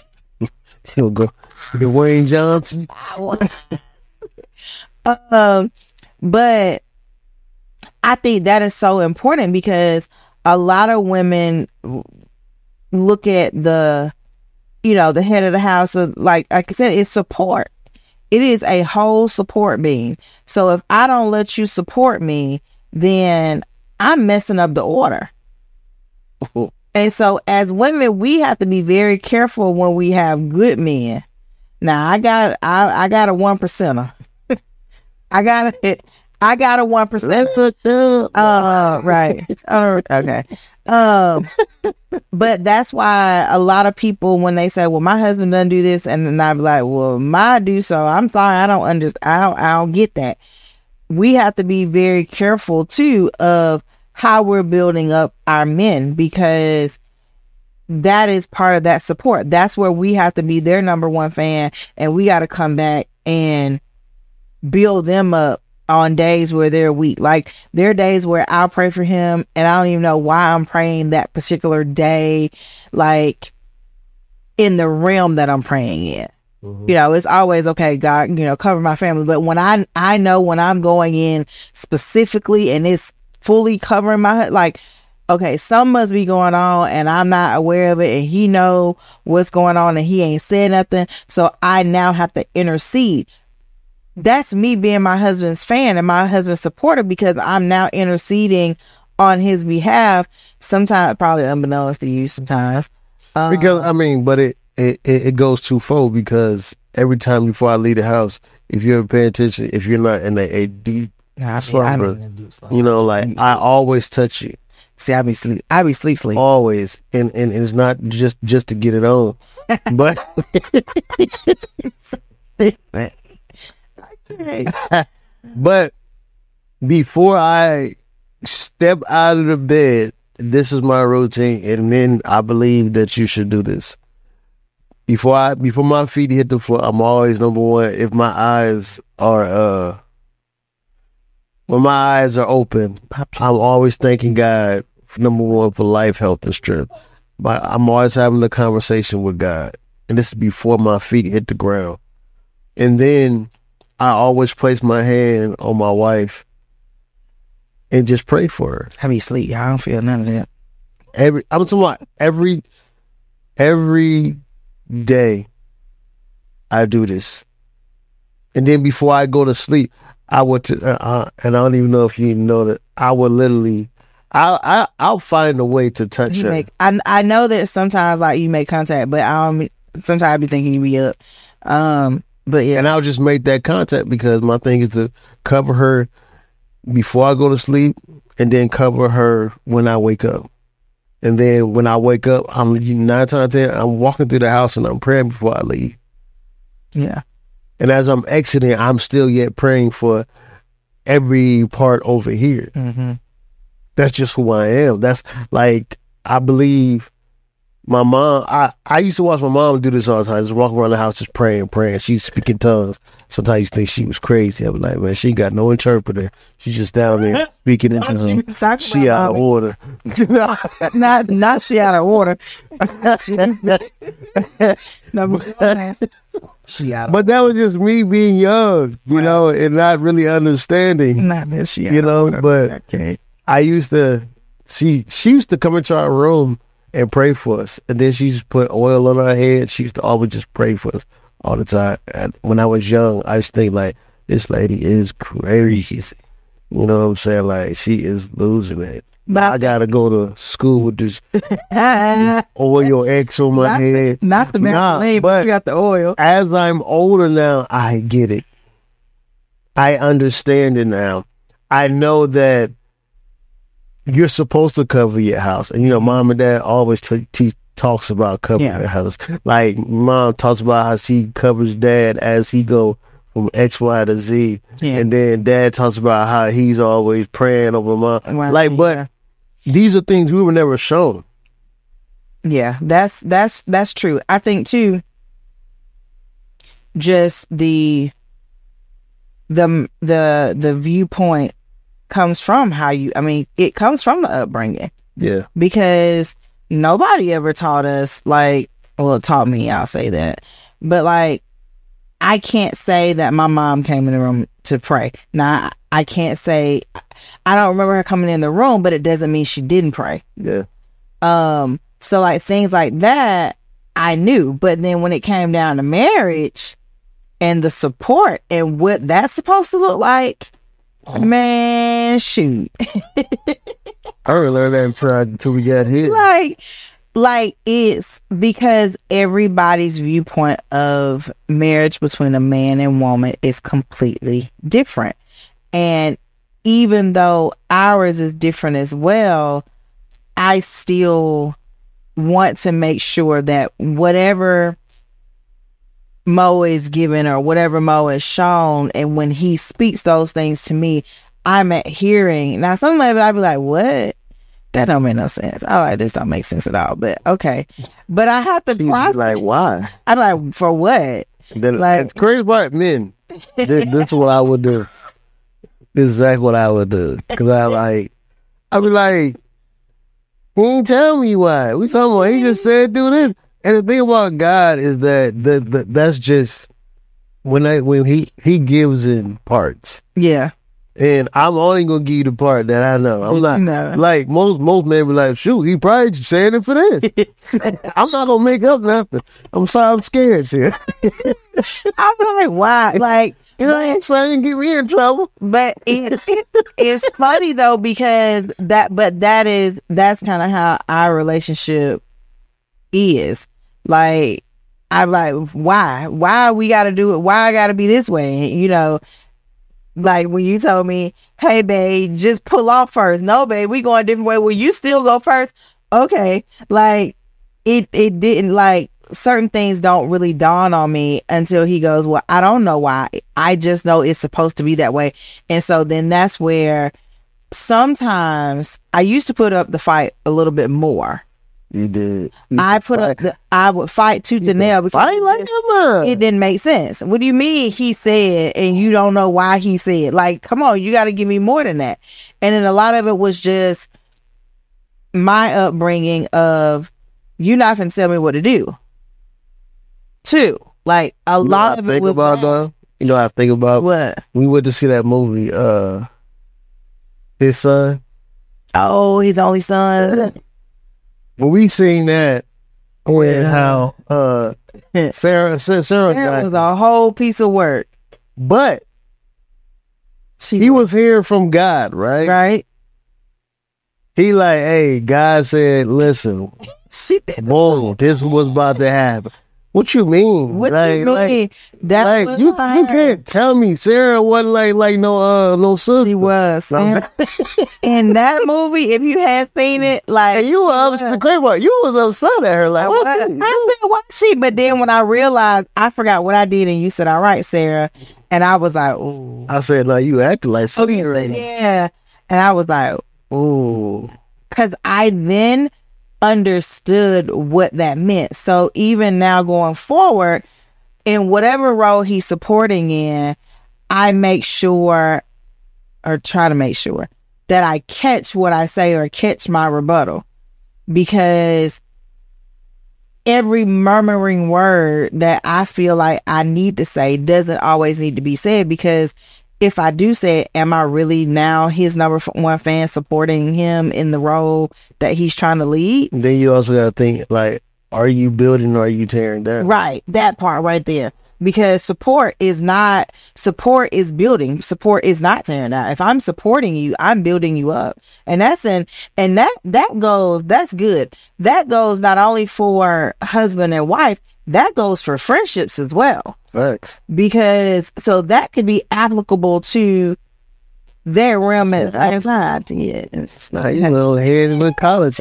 He'll go. Dwayne Johnson. um, but I think that is so important because a lot of women look at the, you know, the head of the house, of, like, like I said, it's support. It is a whole support beam. So if I don't let you support me, then I'm messing up the order. and so as women, we have to be very careful when we have good men. Now I got I, I got a one percenter. I got a I got a one percent. Uh, right. Uh, okay. Um, but that's why a lot of people when they say, "Well, my husband doesn't do this," and then I'm like, "Well, my do so." I'm sorry, I don't understand. I don't, I don't get that. We have to be very careful too of how we're building up our men because that is part of that support. That's where we have to be their number one fan, and we got to come back and build them up on days where they're weak. Like there are days where I'll pray for him and I don't even know why I'm praying that particular day, like in the realm that I'm praying in. Mm-hmm. You know, it's always okay, God, you know, cover my family. But when I I know when I'm going in specifically and it's fully covering my like okay, something must be going on and I'm not aware of it and he know what's going on and he ain't said nothing. So I now have to intercede that's me being my husband's fan and my husband's supporter because I'm now interceding on his behalf. Sometimes, probably unbeknownst to you, sometimes. Um, because I mean, but it, it it goes twofold because every time before I leave the house, if you're paying attention, if you're not in a, a deep nah, slumber, you know, like I always touch you. See, I be sleep. I be sleep sleep always, and and it's not just just to get it on, but. but before I step out of the bed, this is my routine, and then I believe that you should do this. Before I before my feet hit the floor, I'm always number one. If my eyes are uh when my eyes are open, I'm always thanking God number one for life, health, and strength. But I'm always having a conversation with God. And this is before my feet hit the ground. And then I always place my hand on my wife and just pray for her. Have you sleep? I don't feel none of that. Every I'm talking about every every day I do this. And then before I go to sleep, I would, t- uh, uh, and I don't even know if you even know that I would literally, I, I, I'll find a way to touch you her. Make, I, I know that sometimes like you make contact, but I don't. Sometimes I be thinking you be up. Um, but yeah. And I'll just make that contact because my thing is to cover her before I go to sleep and then cover her when I wake up. And then when I wake up, I'm nine times ten, I'm walking through the house and I'm praying before I leave. Yeah. And as I'm exiting, I'm still yet praying for every part over here. Mm-hmm. That's just who I am. That's like I believe my mom, I, I used to watch my mom do this all the time. Just walk around the house just praying, praying. She's speaking tongues. Sometimes you think she was crazy. I was like, man, she got no interpreter. She's just down there speaking in tongues. She out of order. not not she out of order. she out. But that was just me being young, you right. know, and not really understanding. Not that she, you know. But okay. I used to. She she used to come into our room and pray for us. And then she used to put oil on her head. She used to always just pray for us all the time. And when I was young, I used to think like, this lady is crazy. You know what I'm saying? Like she is losing it. But I gotta go to school with this I, oil X on my Not head. not the Nah, but but- you got the oil. As I'm older now, I get it. I understand it now. I know that you're supposed to cover your house, and you know, mom and dad always t- t- talks about covering Yeah. your house. Like mom talks about how she covers dad as he go from X, Y to Z, Yeah. and then dad talks about how he's always praying over mom. Well, like, but yeah. these are things we were never shown. Yeah, that's that's that's true. I think too. Just the the the the viewpoint comes from how you. I mean, it comes from the upbringing Yeah, because nobody ever taught us like. Well, taught me. I'll say that, but like, I can't say that my mom came in the room to pray. Now, I can't say I don't remember her coming in the room, but it doesn't mean she didn't pray. yeah, Um, so like things like that, I knew. But then when it came down to marriage and the support and what that's supposed to look like, Oh. man, shoot. I that until, I- until we got here. like like it's because everybody's viewpoint of marriage between a man and woman is completely different. And even though ours is different as well, I still want to make sure that whatever Mo is given or whatever Mo is shown, and when he speaks those things to me, I'm at hearing. Now, some of it I'd be like, "What? That don't make no sense." I like this. Don't make sense at all. But okay, but I have to She's process. like, why? I'm like, for what? Then Like- it's crazy part, men. This, this is what I would do. This is exactly what I would do. Cause I like, I'd be like, he ain't tell me why. We talking about he just said do this. And the thing about God is that that, that that's just when I when he he gives in parts, Yeah, and I'm only gonna give you the part that I know. I'm not No. like most most men be like, shoot, he probably just saying it for this. I'm not gonna make up nothing. I'm sorry, I'm scared here. I'm like, why? Like, You know what I'm saying? Get me in trouble. but it, it's funny though because that, but that is that's kind of how our relationship is. Like, I'm like, why? Why we got to do it? Why I got to be this way? You know, like when you told me, "Hey, babe, just pull off first. No, babe, we going a different way. Will you still go first? Okay, like it. It didn't like certain things don't really dawn on me until he goes, "Well, I don't know why. I just know it's supposed to be that way." And so then that's where sometimes I used to put up the fight a little bit more. You did. I put up the I would fight tooth and nail because I like man. it didn't make sense. What do you mean he said and you don't know why he said? Like, come on, you got to give me more than that. And then a lot of it was just my upbringing of you not finna tell me what to do. Two, like a You lot I of it was about though. You know, what I think about what? we went to see that movie. Uh, his son. Oh, his only son. When we seen that, when Yeah. how uh Sarah Sarah, Sarah got- was a whole piece of work. but She he was hearing from God, right? right. He like, hey, God said, listen, She did. this was about to happen. What you mean? What like, you like, mean? that like you, you can't tell me Sarah wasn't like like no uh no sister. She was. No. In that movie, if you had seen it, like And you were upset. The great part, you was upset at her. Like, I what? I said, why she? But then when I realized, I forgot what I did, and you said, "All right, Sarah," and I was like, "Ooh, I said, "Like you acted like Sarah. okay, yeah," and I was like, "Ooh," because I then understood what that meant. So even now going forward, in whatever role he's supporting in, I make sure or try to make sure that I catch what I say or catch my rebuttal because every murmuring word that I feel like I need to say doesn't always need to be said because if I do say it, am I really now his number one fan supporting him in the role that he's trying to lead? Then you also got to think like, are you building or are you tearing down? Right, that part right there. because support is not support is building support is not tearing down if i'm supporting you i'm building you up and that's in and that that goes that's good that goes not only for husband and wife that goes for friendships as well Facts. because so that could be applicable to their realm as anxiety is. Nah, you know, head in the college.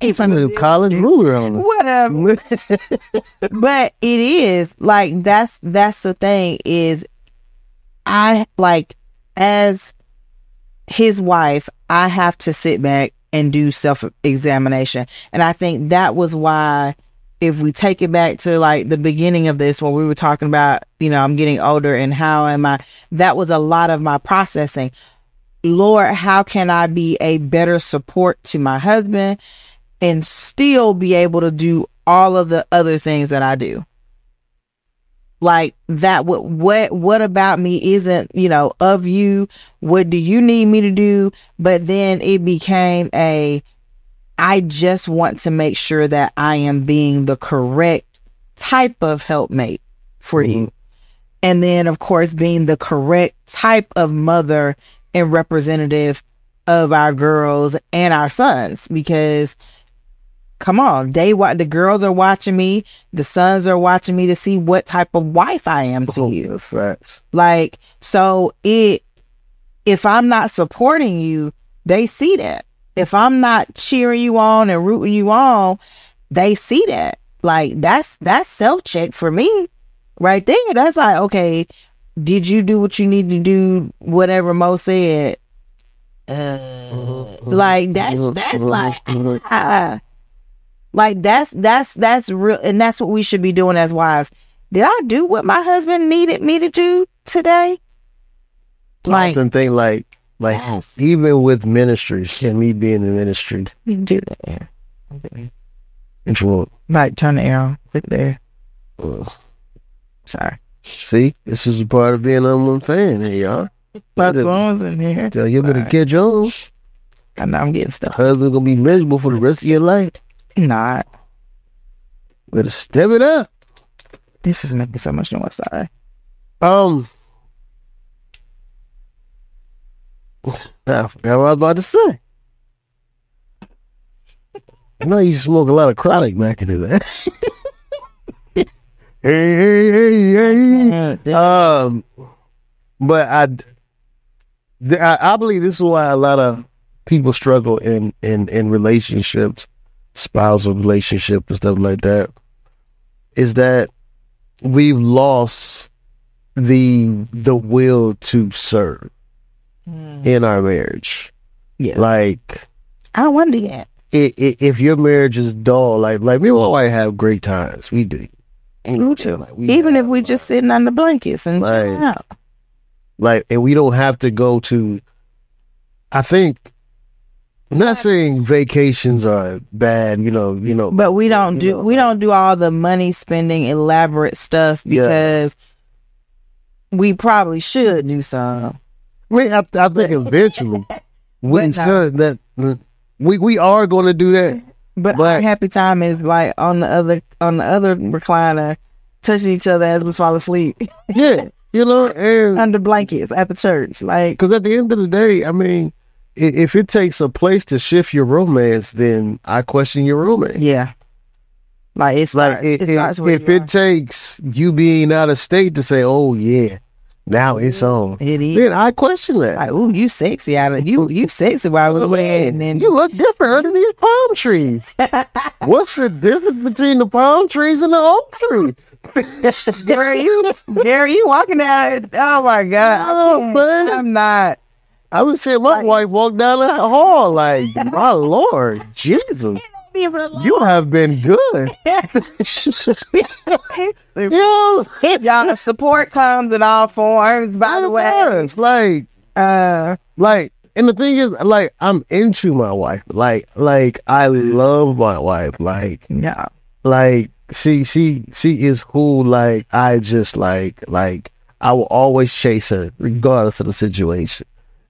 It's a little college ruler on it. Whatever. but it is like that's that's the thing is I like as his wife, I have to sit back and do self examination. And I think that was why if we take it back to like the beginning of this when we were talking about, you know, I'm getting older and how am I that was a lot of my processing. Lord, how can I be a better support to my husband and still be able to do all of the other things that I do? Like that what what what about me isn't, you know, of you? What do you need me to do? But then it became a I just want to make sure that I am being the correct type of helpmate for you. Mm-hmm. And then, of course, being the correct type of mother and representative of our girls and our sons. Because, come on, they wa- the girls are watching me, the sons are watching me to see what type of wife I am to oh, you. Oh, Facts. Like, so it, if I'm not supporting you, they see that. If I'm not cheering you on and rooting you on, they see that. Like, that's, that's self check for me right there. That's like, okay, did you do what you need to do? Whatever Mo said. Uh, like that's that's like ah. like that's that's that's real and that's what we should be doing as wives did i do what my husband needed me to do today like often think like like Yes. even with ministries and me being in ministry, We do that there which one? like turn the arrow click there Uh, sorry see, this is a part of being on one fan here, y'all. my phone's in here Tell you better catch on. i know i'm getting stuff Husband gonna be miserable for the rest of your life. not Better step it up. this is making so much noise sorry Um, I forgot what I was about to say. I know you smoke a lot of chronic back in the day. hey, hey, hey, hey. Um, but I, I, I believe this is why a lot of people struggle in in in relationships, spousal relationship and stuff like that. Is that we've lost the the will to serve Mm. in our marriage. Yeah. Like i don't want to do that i i if your marriage is dull, like like me and my wife have great times. We do. Me too. Like, we even if we just sitting on the blankets and Like- out like and we don't have to go to i think I'm not saying vacations are bad you know you know But we don't do know, we don't do all the money spending elaborate stuff Yeah. because we probably should do some. I mean i, I think eventually. We should that we we are going to do that. But, But- our happy time is like on the other on the other recliner, touching each other as we fall asleep. Yeah you know and under blankets at the church. Like because at the end of the day i mean if it takes a place to shift your romance then i question your romance. Yeah, like it's like like i- it if, starts where if you it takes you being out of state to say oh yeah now it's mm-hmm. on are. it is. then i question that Like, ooh, you sexy out of you, you sexy while we're waiting, and then you look different under these palm trees. What's the difference between the palm trees and the oak tree? Gary, you, Gary, you walking down. Oh my god, Oh, man. I'm not. I would say my wife walked down the hall like, my lord, Jesus, you have been good. know, Y'all, the support comes in all forms. By the way, it's like, uh, like, and the thing is, like, I'm into my wife. Like, like, I love my wife. Like, yeah, like she she she is who like I just like like I will always chase her regardless of the situation.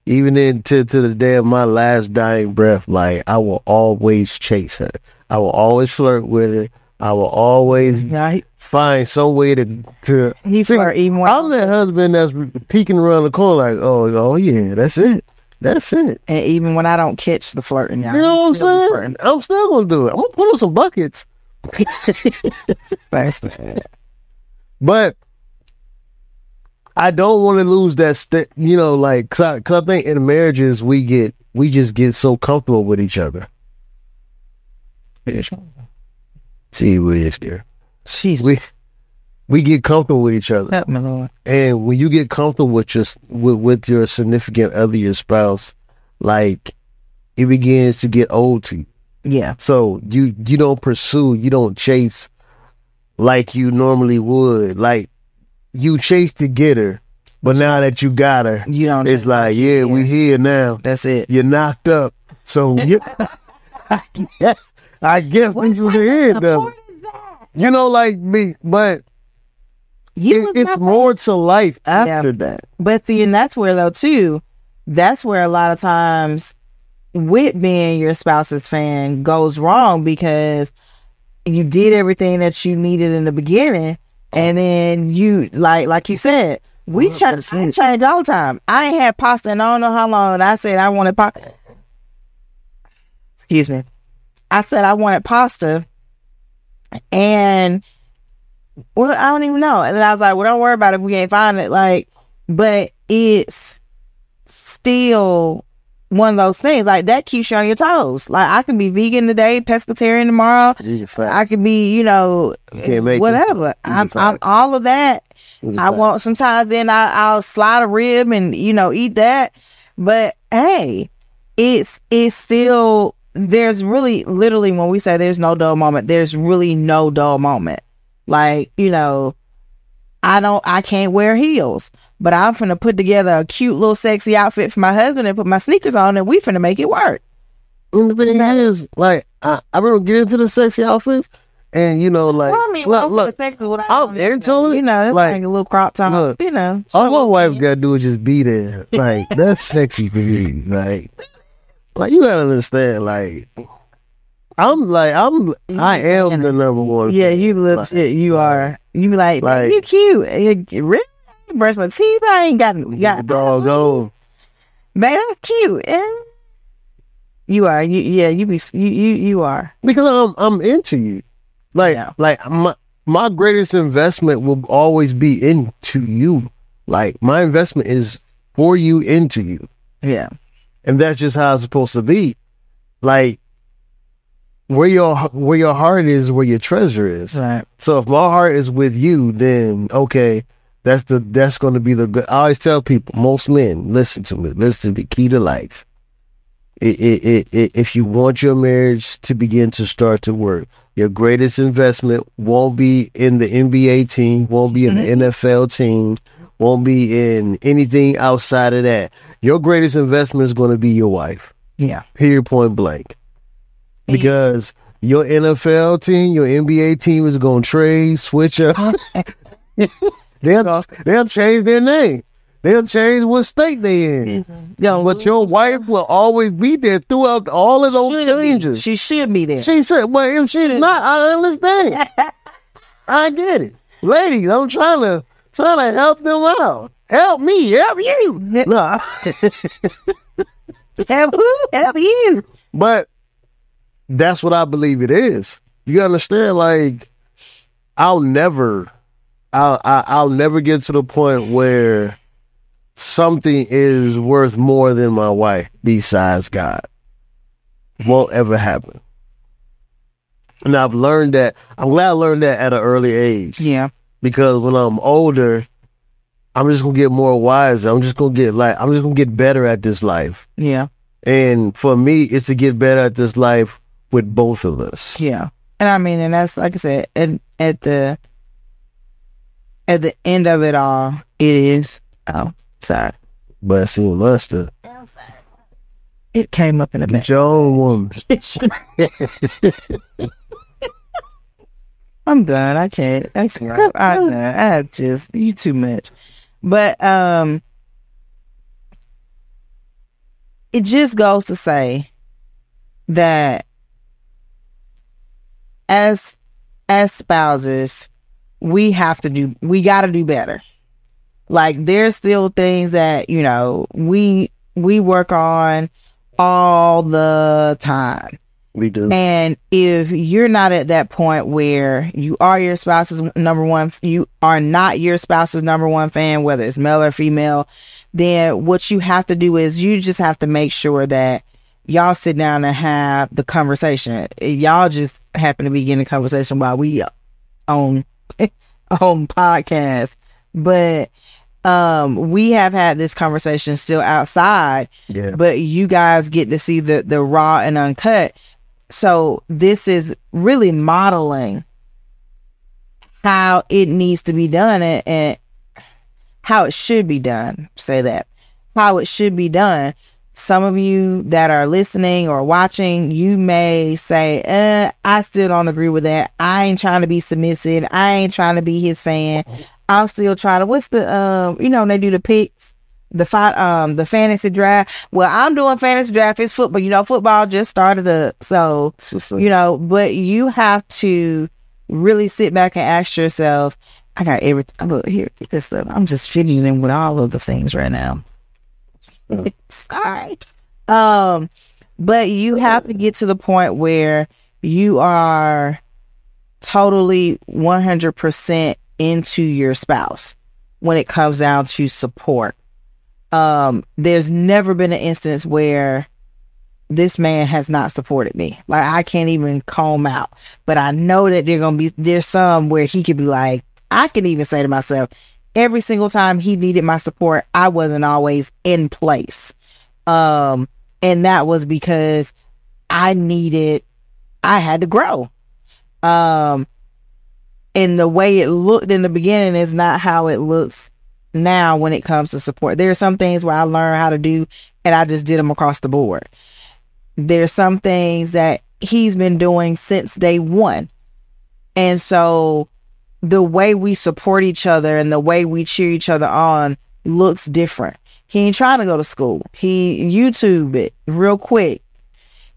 Even into to the day of my last dying breath, like I will always chase her. I will always flirt with her. I will always he- find some way to to. He See, flirt even when I'm that husband that's peeking around the corner like, oh, oh yeah, that's it, that's it. and even when I don't catch the flirting, y'all. You know what I'm still saying? flirting. I'm still gonna do it. I'm gonna put on some buckets. But I don't want to lose that st- you know, like, cause I, cause I think in marriages we get, we just get so comfortable with each other. See, we is here. Jesus, We, we get comfortable with each other, help me, Lord. and when you get comfortable with just with, with your significant other, your spouse, like it begins to get old to you. Yeah, So you you don't pursue, you don't chase like you normally would. Like you chase to get her, but now that you got her, you don't. it's like, yeah, we here now. That's it. You're knocked up. So you, I guess I guess this is the end of it. You know, like me, but You it, it's not- more to life after that. But see, and that's where though too, that's where a lot of times with being your spouse's fan goes wrong because you did everything that you needed in the beginning, and then you like like you said, we Well, change, that's I it. change all the time. I ain't had pasta and I don't know how long. And I said I wanted pasta. Excuse me. I said I wanted pasta, and well, I don't even know. And then I was like, well, don't worry about it if we can't find it. Like, but it's still one of those things like that keeps you on your toes. Like I can be vegan today, pescatarian tomorrow. I could be, you know, You whatever. I'm, I'm all of that. I want sometimes then I, I'll slide a rib and you know eat that. But hey, it's it's still there's really literally when we say there's no dull moment, there's really no dull moment. Like you know, I don't I can't wear heels, but I'm finna put together a cute little sexy outfit for my husband and put my sneakers on and we finna make it work. And the thing is, like, I, I remember getting into the sexy outfits, and you know, like, well, I mean, look, most look, of the sex is what I I'm do, into it. You know, that's Like, like, a little crop top. look, you know, all my wife gotta do is just be there. Like, that's sexy for me. Like, like you gotta understand. Like, I'm like, I'm, I am the number one. Yeah, you legit. You are. You like, Like- like you cute. You really brush my teeth. I ain't got got doggone. Man, that's cute. Eh? You are. You yeah. You be. You you you are. because I'm I'm into you. Like Yeah. like my my greatest investment will always be into you. Like my investment is for you into you. Yeah. And that's just how it's supposed to be. Like where your where your heart is where your treasure is. Right. So if my heart is with you, then okay, that's the that's going to be the good. I always tell people, most men, listen to me, listen to me. Key to life. It, it, it, if you want your marriage to begin to start to work, your greatest investment won't be in the NBA team, won't be in the mm-hmm. NFL team, won't be in anything outside of that. Your greatest investment is going to be your wife. Yeah. Period. Point blank. Because your NFL team, your NBA team is going to trade, switch up. Eh. They'll they'll change their name. They'll change what state they in. Mm-hmm. Yo, But your wife will always be there throughout all of those changes. She should be there. She said, "Well, if she's not, I understand. I get it, ladies. I'm trying to trying to help them out. Help me, help you. No, Help who? Help you. but that's what I believe it is. You understand? Like, I'll never, I'll I, I'll never get to the point where something is worth more than my wife besides God. Won't ever happen. And I've learned that. I'm glad I learned that at an early age Yeah. because when I'm older, I'm just gonna get more wiser. I'm just gonna get like I'm just gonna get better at this life. Yeah. And for me, it's to get better at this life with both of us. Yeah. And I mean, and that's like I said, and at the at the end of it all, it is. Oh, sorry. But see, Lester, It came up in a get your own woman. I'm done. I can't. That's Right. I'm done. I just you too much. But um it just goes to say that as as spouses, we have to do we got to do better. Like there's still things that, you know, we we work on all the time. We do. And if you're not at that point where you are your spouse's number one, you are not your spouse's number one fan, whether it's male or female, then what you have to do is you just have to make sure that y'all sit down and have the conversation. Y'all just happen to be getting a conversation while we on on podcast, but um we have had this conversation still outside Yeah. but you guys get to see the the raw and uncut. So this is really modeling how it needs to be done and, and how it should be done. Say that. How it should be done some of you that are listening or watching you may say uh, i still don't agree with that. I ain't trying to be submissive. I ain't trying to be his fan. I'll still try to what's the um you know when they do the picks the fight um the fantasy draft. Well i'm doing fantasy draft. It's football you know football just started up. So It's just like- you know but you have to really sit back and ask yourself i got everything look here get this stuff. I'm just fidgeting with all of the things right now. Sorry um but you have to get to the point where you are totally 100% into your spouse when it comes down to support. Um there's never been an instance where this man has not supported me. Like i can't even comb out but i know that there gonna be there's some where he could be like i can even say to myself every single time he needed my support i wasn't always in place. Um and that was because i needed i had to grow. Um and the way it looked in the beginning is not how it looks now when it comes to support. There are some things where i learned how to do and i just did them across the board. There's some things that he's been doing since day one. And so the way we support each other and the way we cheer each other on looks different. He ain't trying to go to school. He YouTube it real quick.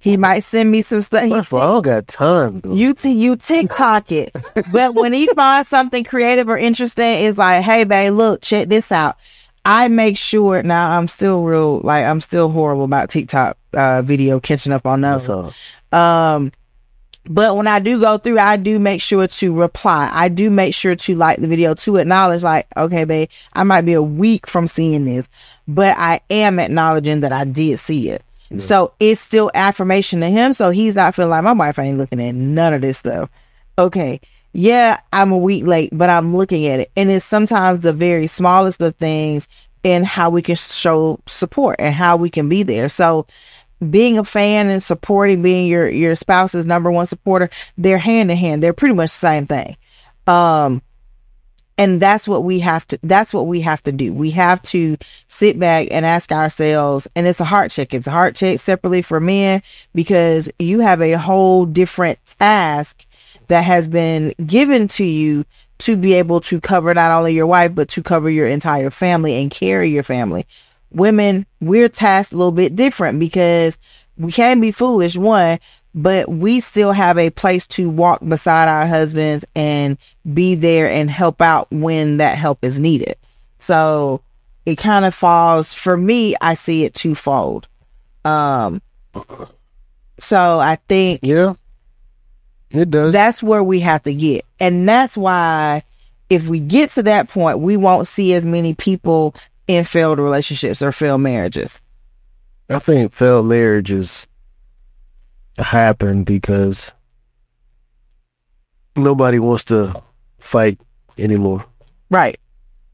He might send me some stuff. He First of all, I don't got time. Dude. you t- you TikTok it, but when he finds something creative or interesting, it's like, hey, babe, look, check this out. I make sure now. I'm still real, like I'm still horrible about TikTok uh, video catching up on those. Um, but when I do go through, I do make sure to reply. I do make sure to like the video to acknowledge, like, okay, babe, I might be a week from seeing this, but I am acknowledging that I did see it. So it's still affirmation to him. So he's not feeling like my wife ain't looking at none of this stuff. Okay. Yeah, I'm a week late, but I'm looking at it. And it's sometimes the very smallest of things in how we can show support and how we can be there. So being a fan and supporting being your your spouse's number one supporter they're hand in hand. They're pretty much the same thing. Um and that's what we have to that's what we have to do. We have to sit back and ask ourselves and it's a heart check. It's a heart check separately for men because you have a whole different task that has been given to you to be able to cover not only your wife but to cover your entire family and carry your family women we're tasked a little bit different because we can be foolish one but we still have a place to walk beside our husbands and be there and help out when that help is needed so it kind of falls for me i see it twofold um so i think Yeah. It does. that's where we have to get. And that's why if we get to that point, we won't see as many people in failed relationships or failed marriages. I think failed marriages happen because nobody wants to fight anymore. Right.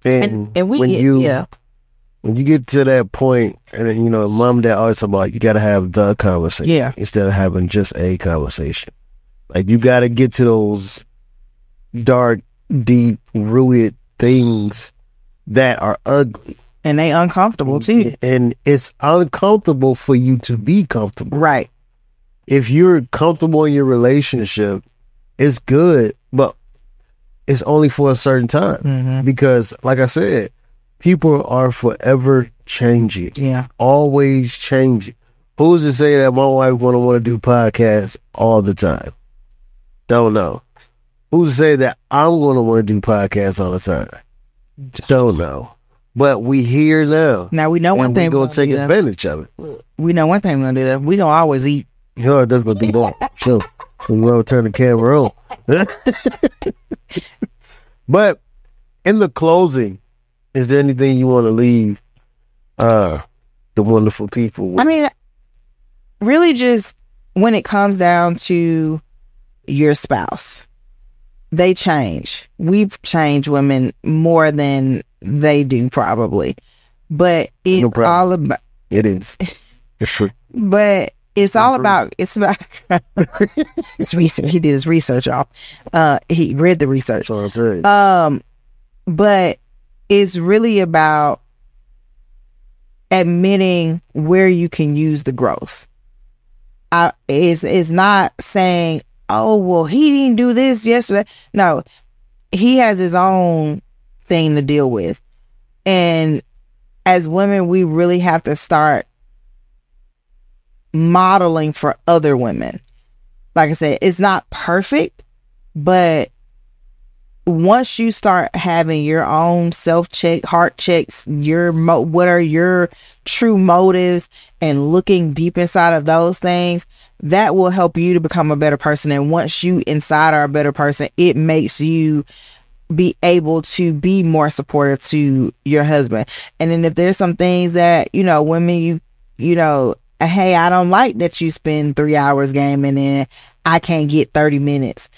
And, And and we when you yeah. when you get to that point, and you know, mom dad always talk about you got to have the conversation Yeah. instead of having just a conversation. Like you got to get to those dark, deep, rooted things that are ugly, And they uncomfortable too. and it's uncomfortable for you to be comfortable. Right. If you're comfortable in your relationship, it's good, but it's only for a certain time hmm because, like I said, people are forever changing Yeah. always changing. Who's to say that my wife gonna want to do podcasts all the time? Don't know. who's to say that I'm going to want to do podcasts all the time? Don't know. But we here now. Now we know one thing. we're going to take that. advantage of it. We know one thing we're gonna do that. We gonna always eat. You know, that's to do that. Sure. So we're to turn the camera on. but in the closing, is there anything you want to leave uh, the wonderful people with? I mean, really, just when it comes down to your spouse, they change. We've changed women more than they do, probably. But it's No all about. it is. It's true. But it's all about. It's about. it's research. He did his research, y'all. Uh, he read the research. That's what I'm. Um, but it's really about admitting where you can use the growth. I is is not saying, oh well, he didn't do this yesterday. No, he has his own thing to deal with, and as women, we really have to start modeling for other women. Like I said, it's not perfect, but once you start having your own self check, heart checks, your mo- what are your true motives, and looking deep inside of those things, that will help you to become a better person. And once you inside are a better person, it makes you be able to be more supportive to your husband. And then if there's some things that you know, women, you you know, hey, I don't like that you spend three hours gaming and I can't get thirty minutes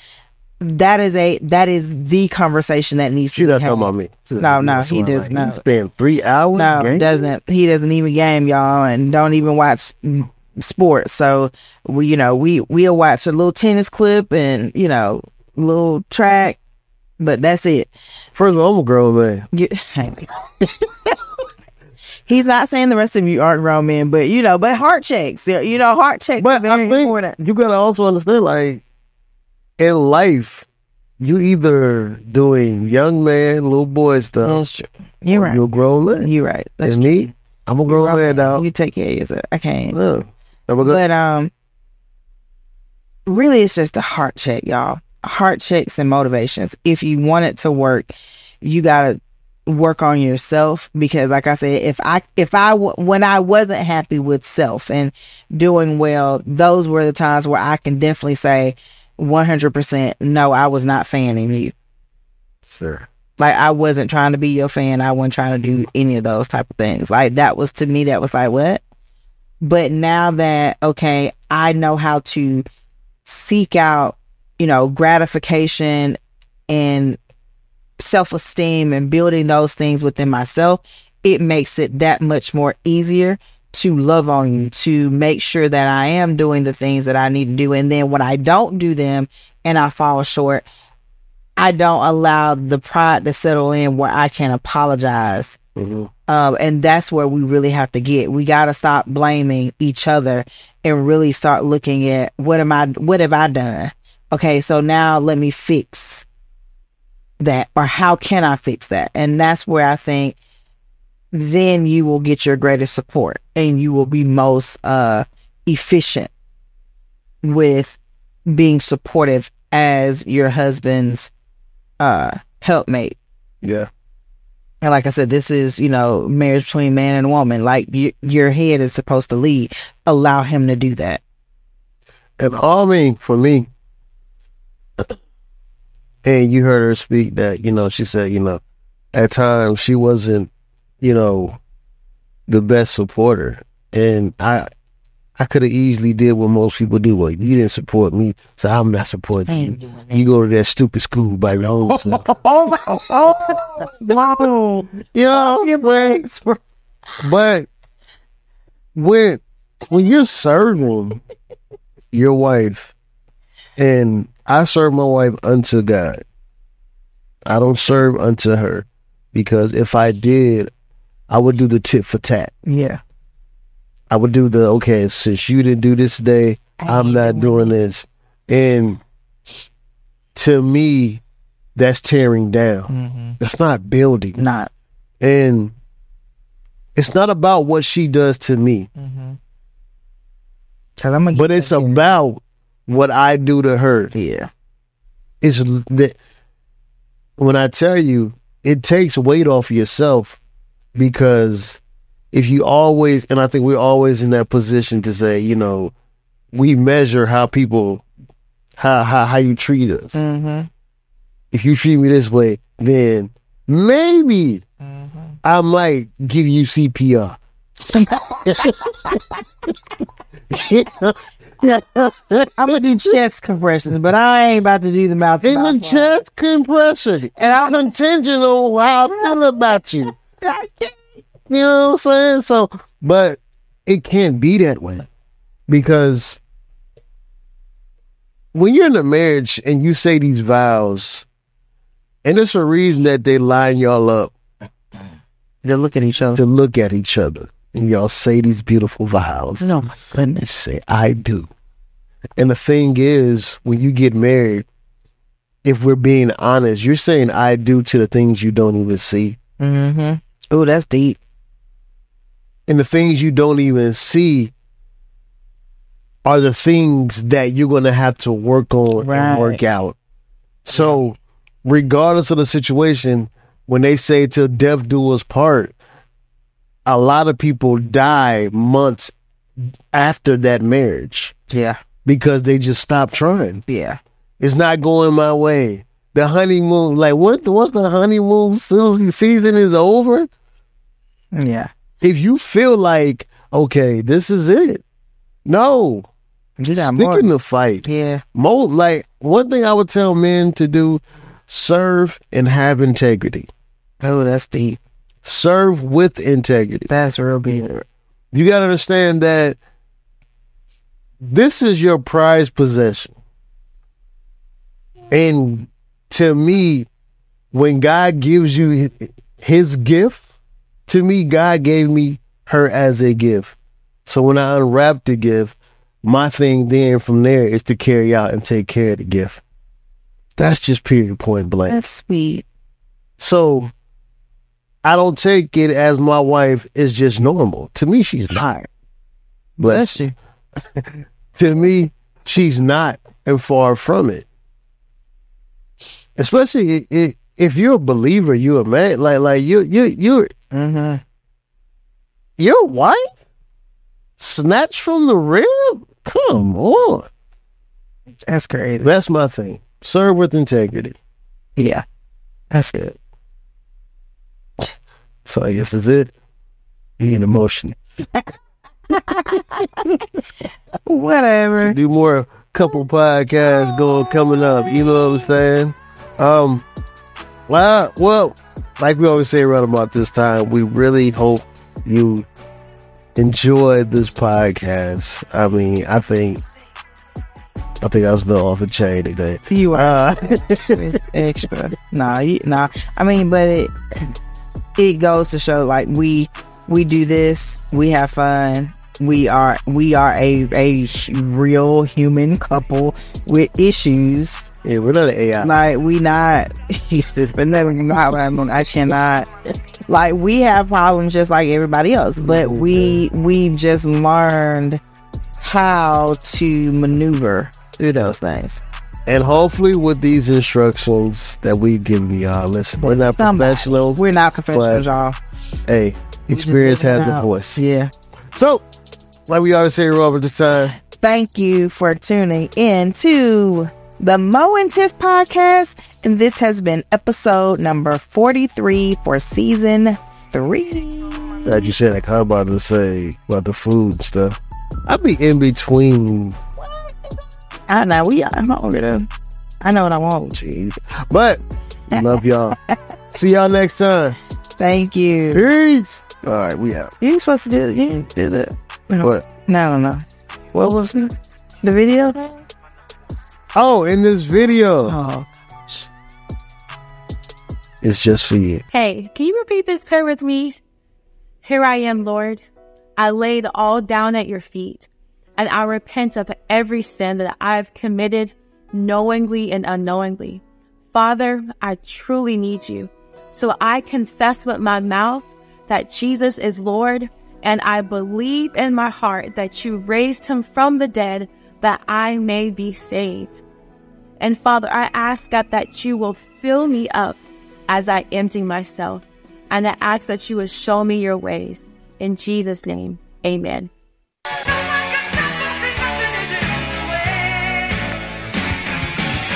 that is a that is the conversation that needs She to be talking about me. She No, no, he does like, not. spend three hours. No, gaming? doesn't he doesn't even game y'all and don't even watch sports. So we you know we we'll watch a little tennis clip and you know little track, but that's it. First of all, I'm a grown man. You, He's not saying the rest of you aren't grown men, but you know, but heart checks, you know, heart checks But are very I think important. you gotta also understand, like in life, you either doing young man, little boy stuff. That's true. You're right. You're a grown man. You're right. That's and me, I'm a true. grown man now. You take care of yourself. I can't. Yeah. I'm a good. But um, really, it's just a heart check, y'all. Heart checks and motivations. If you want it to work, you gotta work on yourself because, like I said, if I if I when I wasn't happy with self and doing well, those were the times where I can definitely say, one hundred percent, no, I was not fanning you. Sir. Like I wasn't trying to be your fan. I wasn't trying to do any of those type of things. Like that was to me that was like what? But now that okay, I know how to seek out, you know, gratification and self-esteem and building those things within myself, it makes it that much more easier to love on you, to make sure that I am doing the things that I need to do. And then when I don't do them and I fall short, I don't allow the pride to settle in where I can apologize. hmm Um, and that's where we really have to get. We got to stop blaming each other and really start looking at what am I, what have I done? Okay, so now let me fix that, or how can I fix that? And that's where I think then you will get your greatest support and you will be most uh, efficient with being supportive as your husband's uh helpmate. Yeah. And like I said, this is, you know, marriage between man and woman. Like y- your head is supposed to lead. Allow him to do that. And all I mean for me, and you heard her speak that, you know, she said, you know, at times she wasn't, you know, the best supporter. And I I could have easily did what most people do. Well, you didn't support me, so I'm not supporting you. You go to that stupid school by your own oh, self. Oh my oh wow. Yeah, but, but when when you're serving your wife, and I serve my wife unto God, I don't serve unto her because if I did, I would do the tit for tat. Yeah. I would do the okay. Since you didn't do this today, I'm not doing this, and to me, that's tearing down. Mm-hmm. That's not building. Not. And it's not about what she does to me, Mm-hmm. But it's about what I do to her. yeah. It's that when I tell you, it takes weight off yourself because if you always, and I think we're always in that position to say, you know, we measure how people, how how how you treat us. Mm-hmm. If you treat me this way, then maybe I might give you CPR. I'm gonna do chest compressions, but I ain't about to do the mouth. to In the mouth chest compression, and I'm contingent on how I feel about you. You know what I'm saying? So, but it can't be that way because when you're in a marriage and you say these vows, and it's a reason that they line y'all up They look at each other. to look at each other and y'all say these beautiful vows. Oh my goodness. say, I do. And the thing is, when you get married, if we're being honest, you're saying I do to the things you don't even see. Mm-hmm. Oh, that's deep. And the things you don't even see are the things that you're going to have to work on Right. and work out. So, regardless of the situation, when they say till death do us part, a lot of people die months after that marriage Yeah. because they just stop trying. Yeah. It's not going my way. The honeymoon, like what? What's the honeymoon season is over? Yeah. If you feel like okay, this is it, no, You got stick more. in the fight. Yeah. Mo, like one thing I would tell men to do: serve and have integrity. Oh, that's deep. Serve with integrity. That's real big. You got to understand that this is your prized possession. And to me, when God gives you his gift, to me, God gave me her as a gift. So when I unwrap the gift, my thing then from there is to carry out and take care of the gift. That's just period point blank. That's sweet. So I don't take it as my wife is just normal. To me, she's not. Bless Bless you. to me, she's not and far from it. Especially i- i- if you're a believer, you're a man. Like like you you you Mm-hmm. your wife snatched from the rib. Come on, That's crazy. that's my thing. Serve with integrity. Yeah. That's good. So I guess that's it. Being emotion. Whatever. do more couple podcasts going coming up. You know what I'm saying? Um, well, well, like we always say around about this time, we really hope you enjoyed this podcast. I mean, I think, I think I was a little off the chain today. You are Uh, extra. Nah, you, nah. I mean, but it it goes to show like we we do this. We have fun. We are we are a a sh- real human couple with issues. yeah, we're not AI. Like we not used to, but never not. I cannot. Like we have problems just like everybody else, but we we've just learned how to maneuver through those things. And hopefully, with these instructions that we've given y'all, uh, listen, we're not Somebody. professionals. We're not professionals, y'all. hey, experience has a voice. Yeah. So, like we always say, Robert, this time. Thank you for tuning in to the Mo and Tiff podcast. And this has been episode number 43 for season three. That you said, like, I'm about to say about the food and stuff. I be in between, I know we I'm hungry though. I know what I want. jeez. But love y'all. See y'all next time. Thank you. Peace. All right, we out. You ain't supposed to do it. You didn't do that. No. What? No, no, no. What was the, the video? Oh, in this video, Oh, it's just for you. Hey, can you repeat this prayer with me? Here I am, Lord. I laid all down at your feet, and I repent of every sin that I've committed knowingly and unknowingly. Father, I truly need you. So I confess with my mouth that Jesus is Lord, and I believe in my heart that you raised him from the dead that I may be saved. And Father, I ask God that you will fill me up as I empty myself. And I ask that you will show me your ways. In Jesus' name, amen.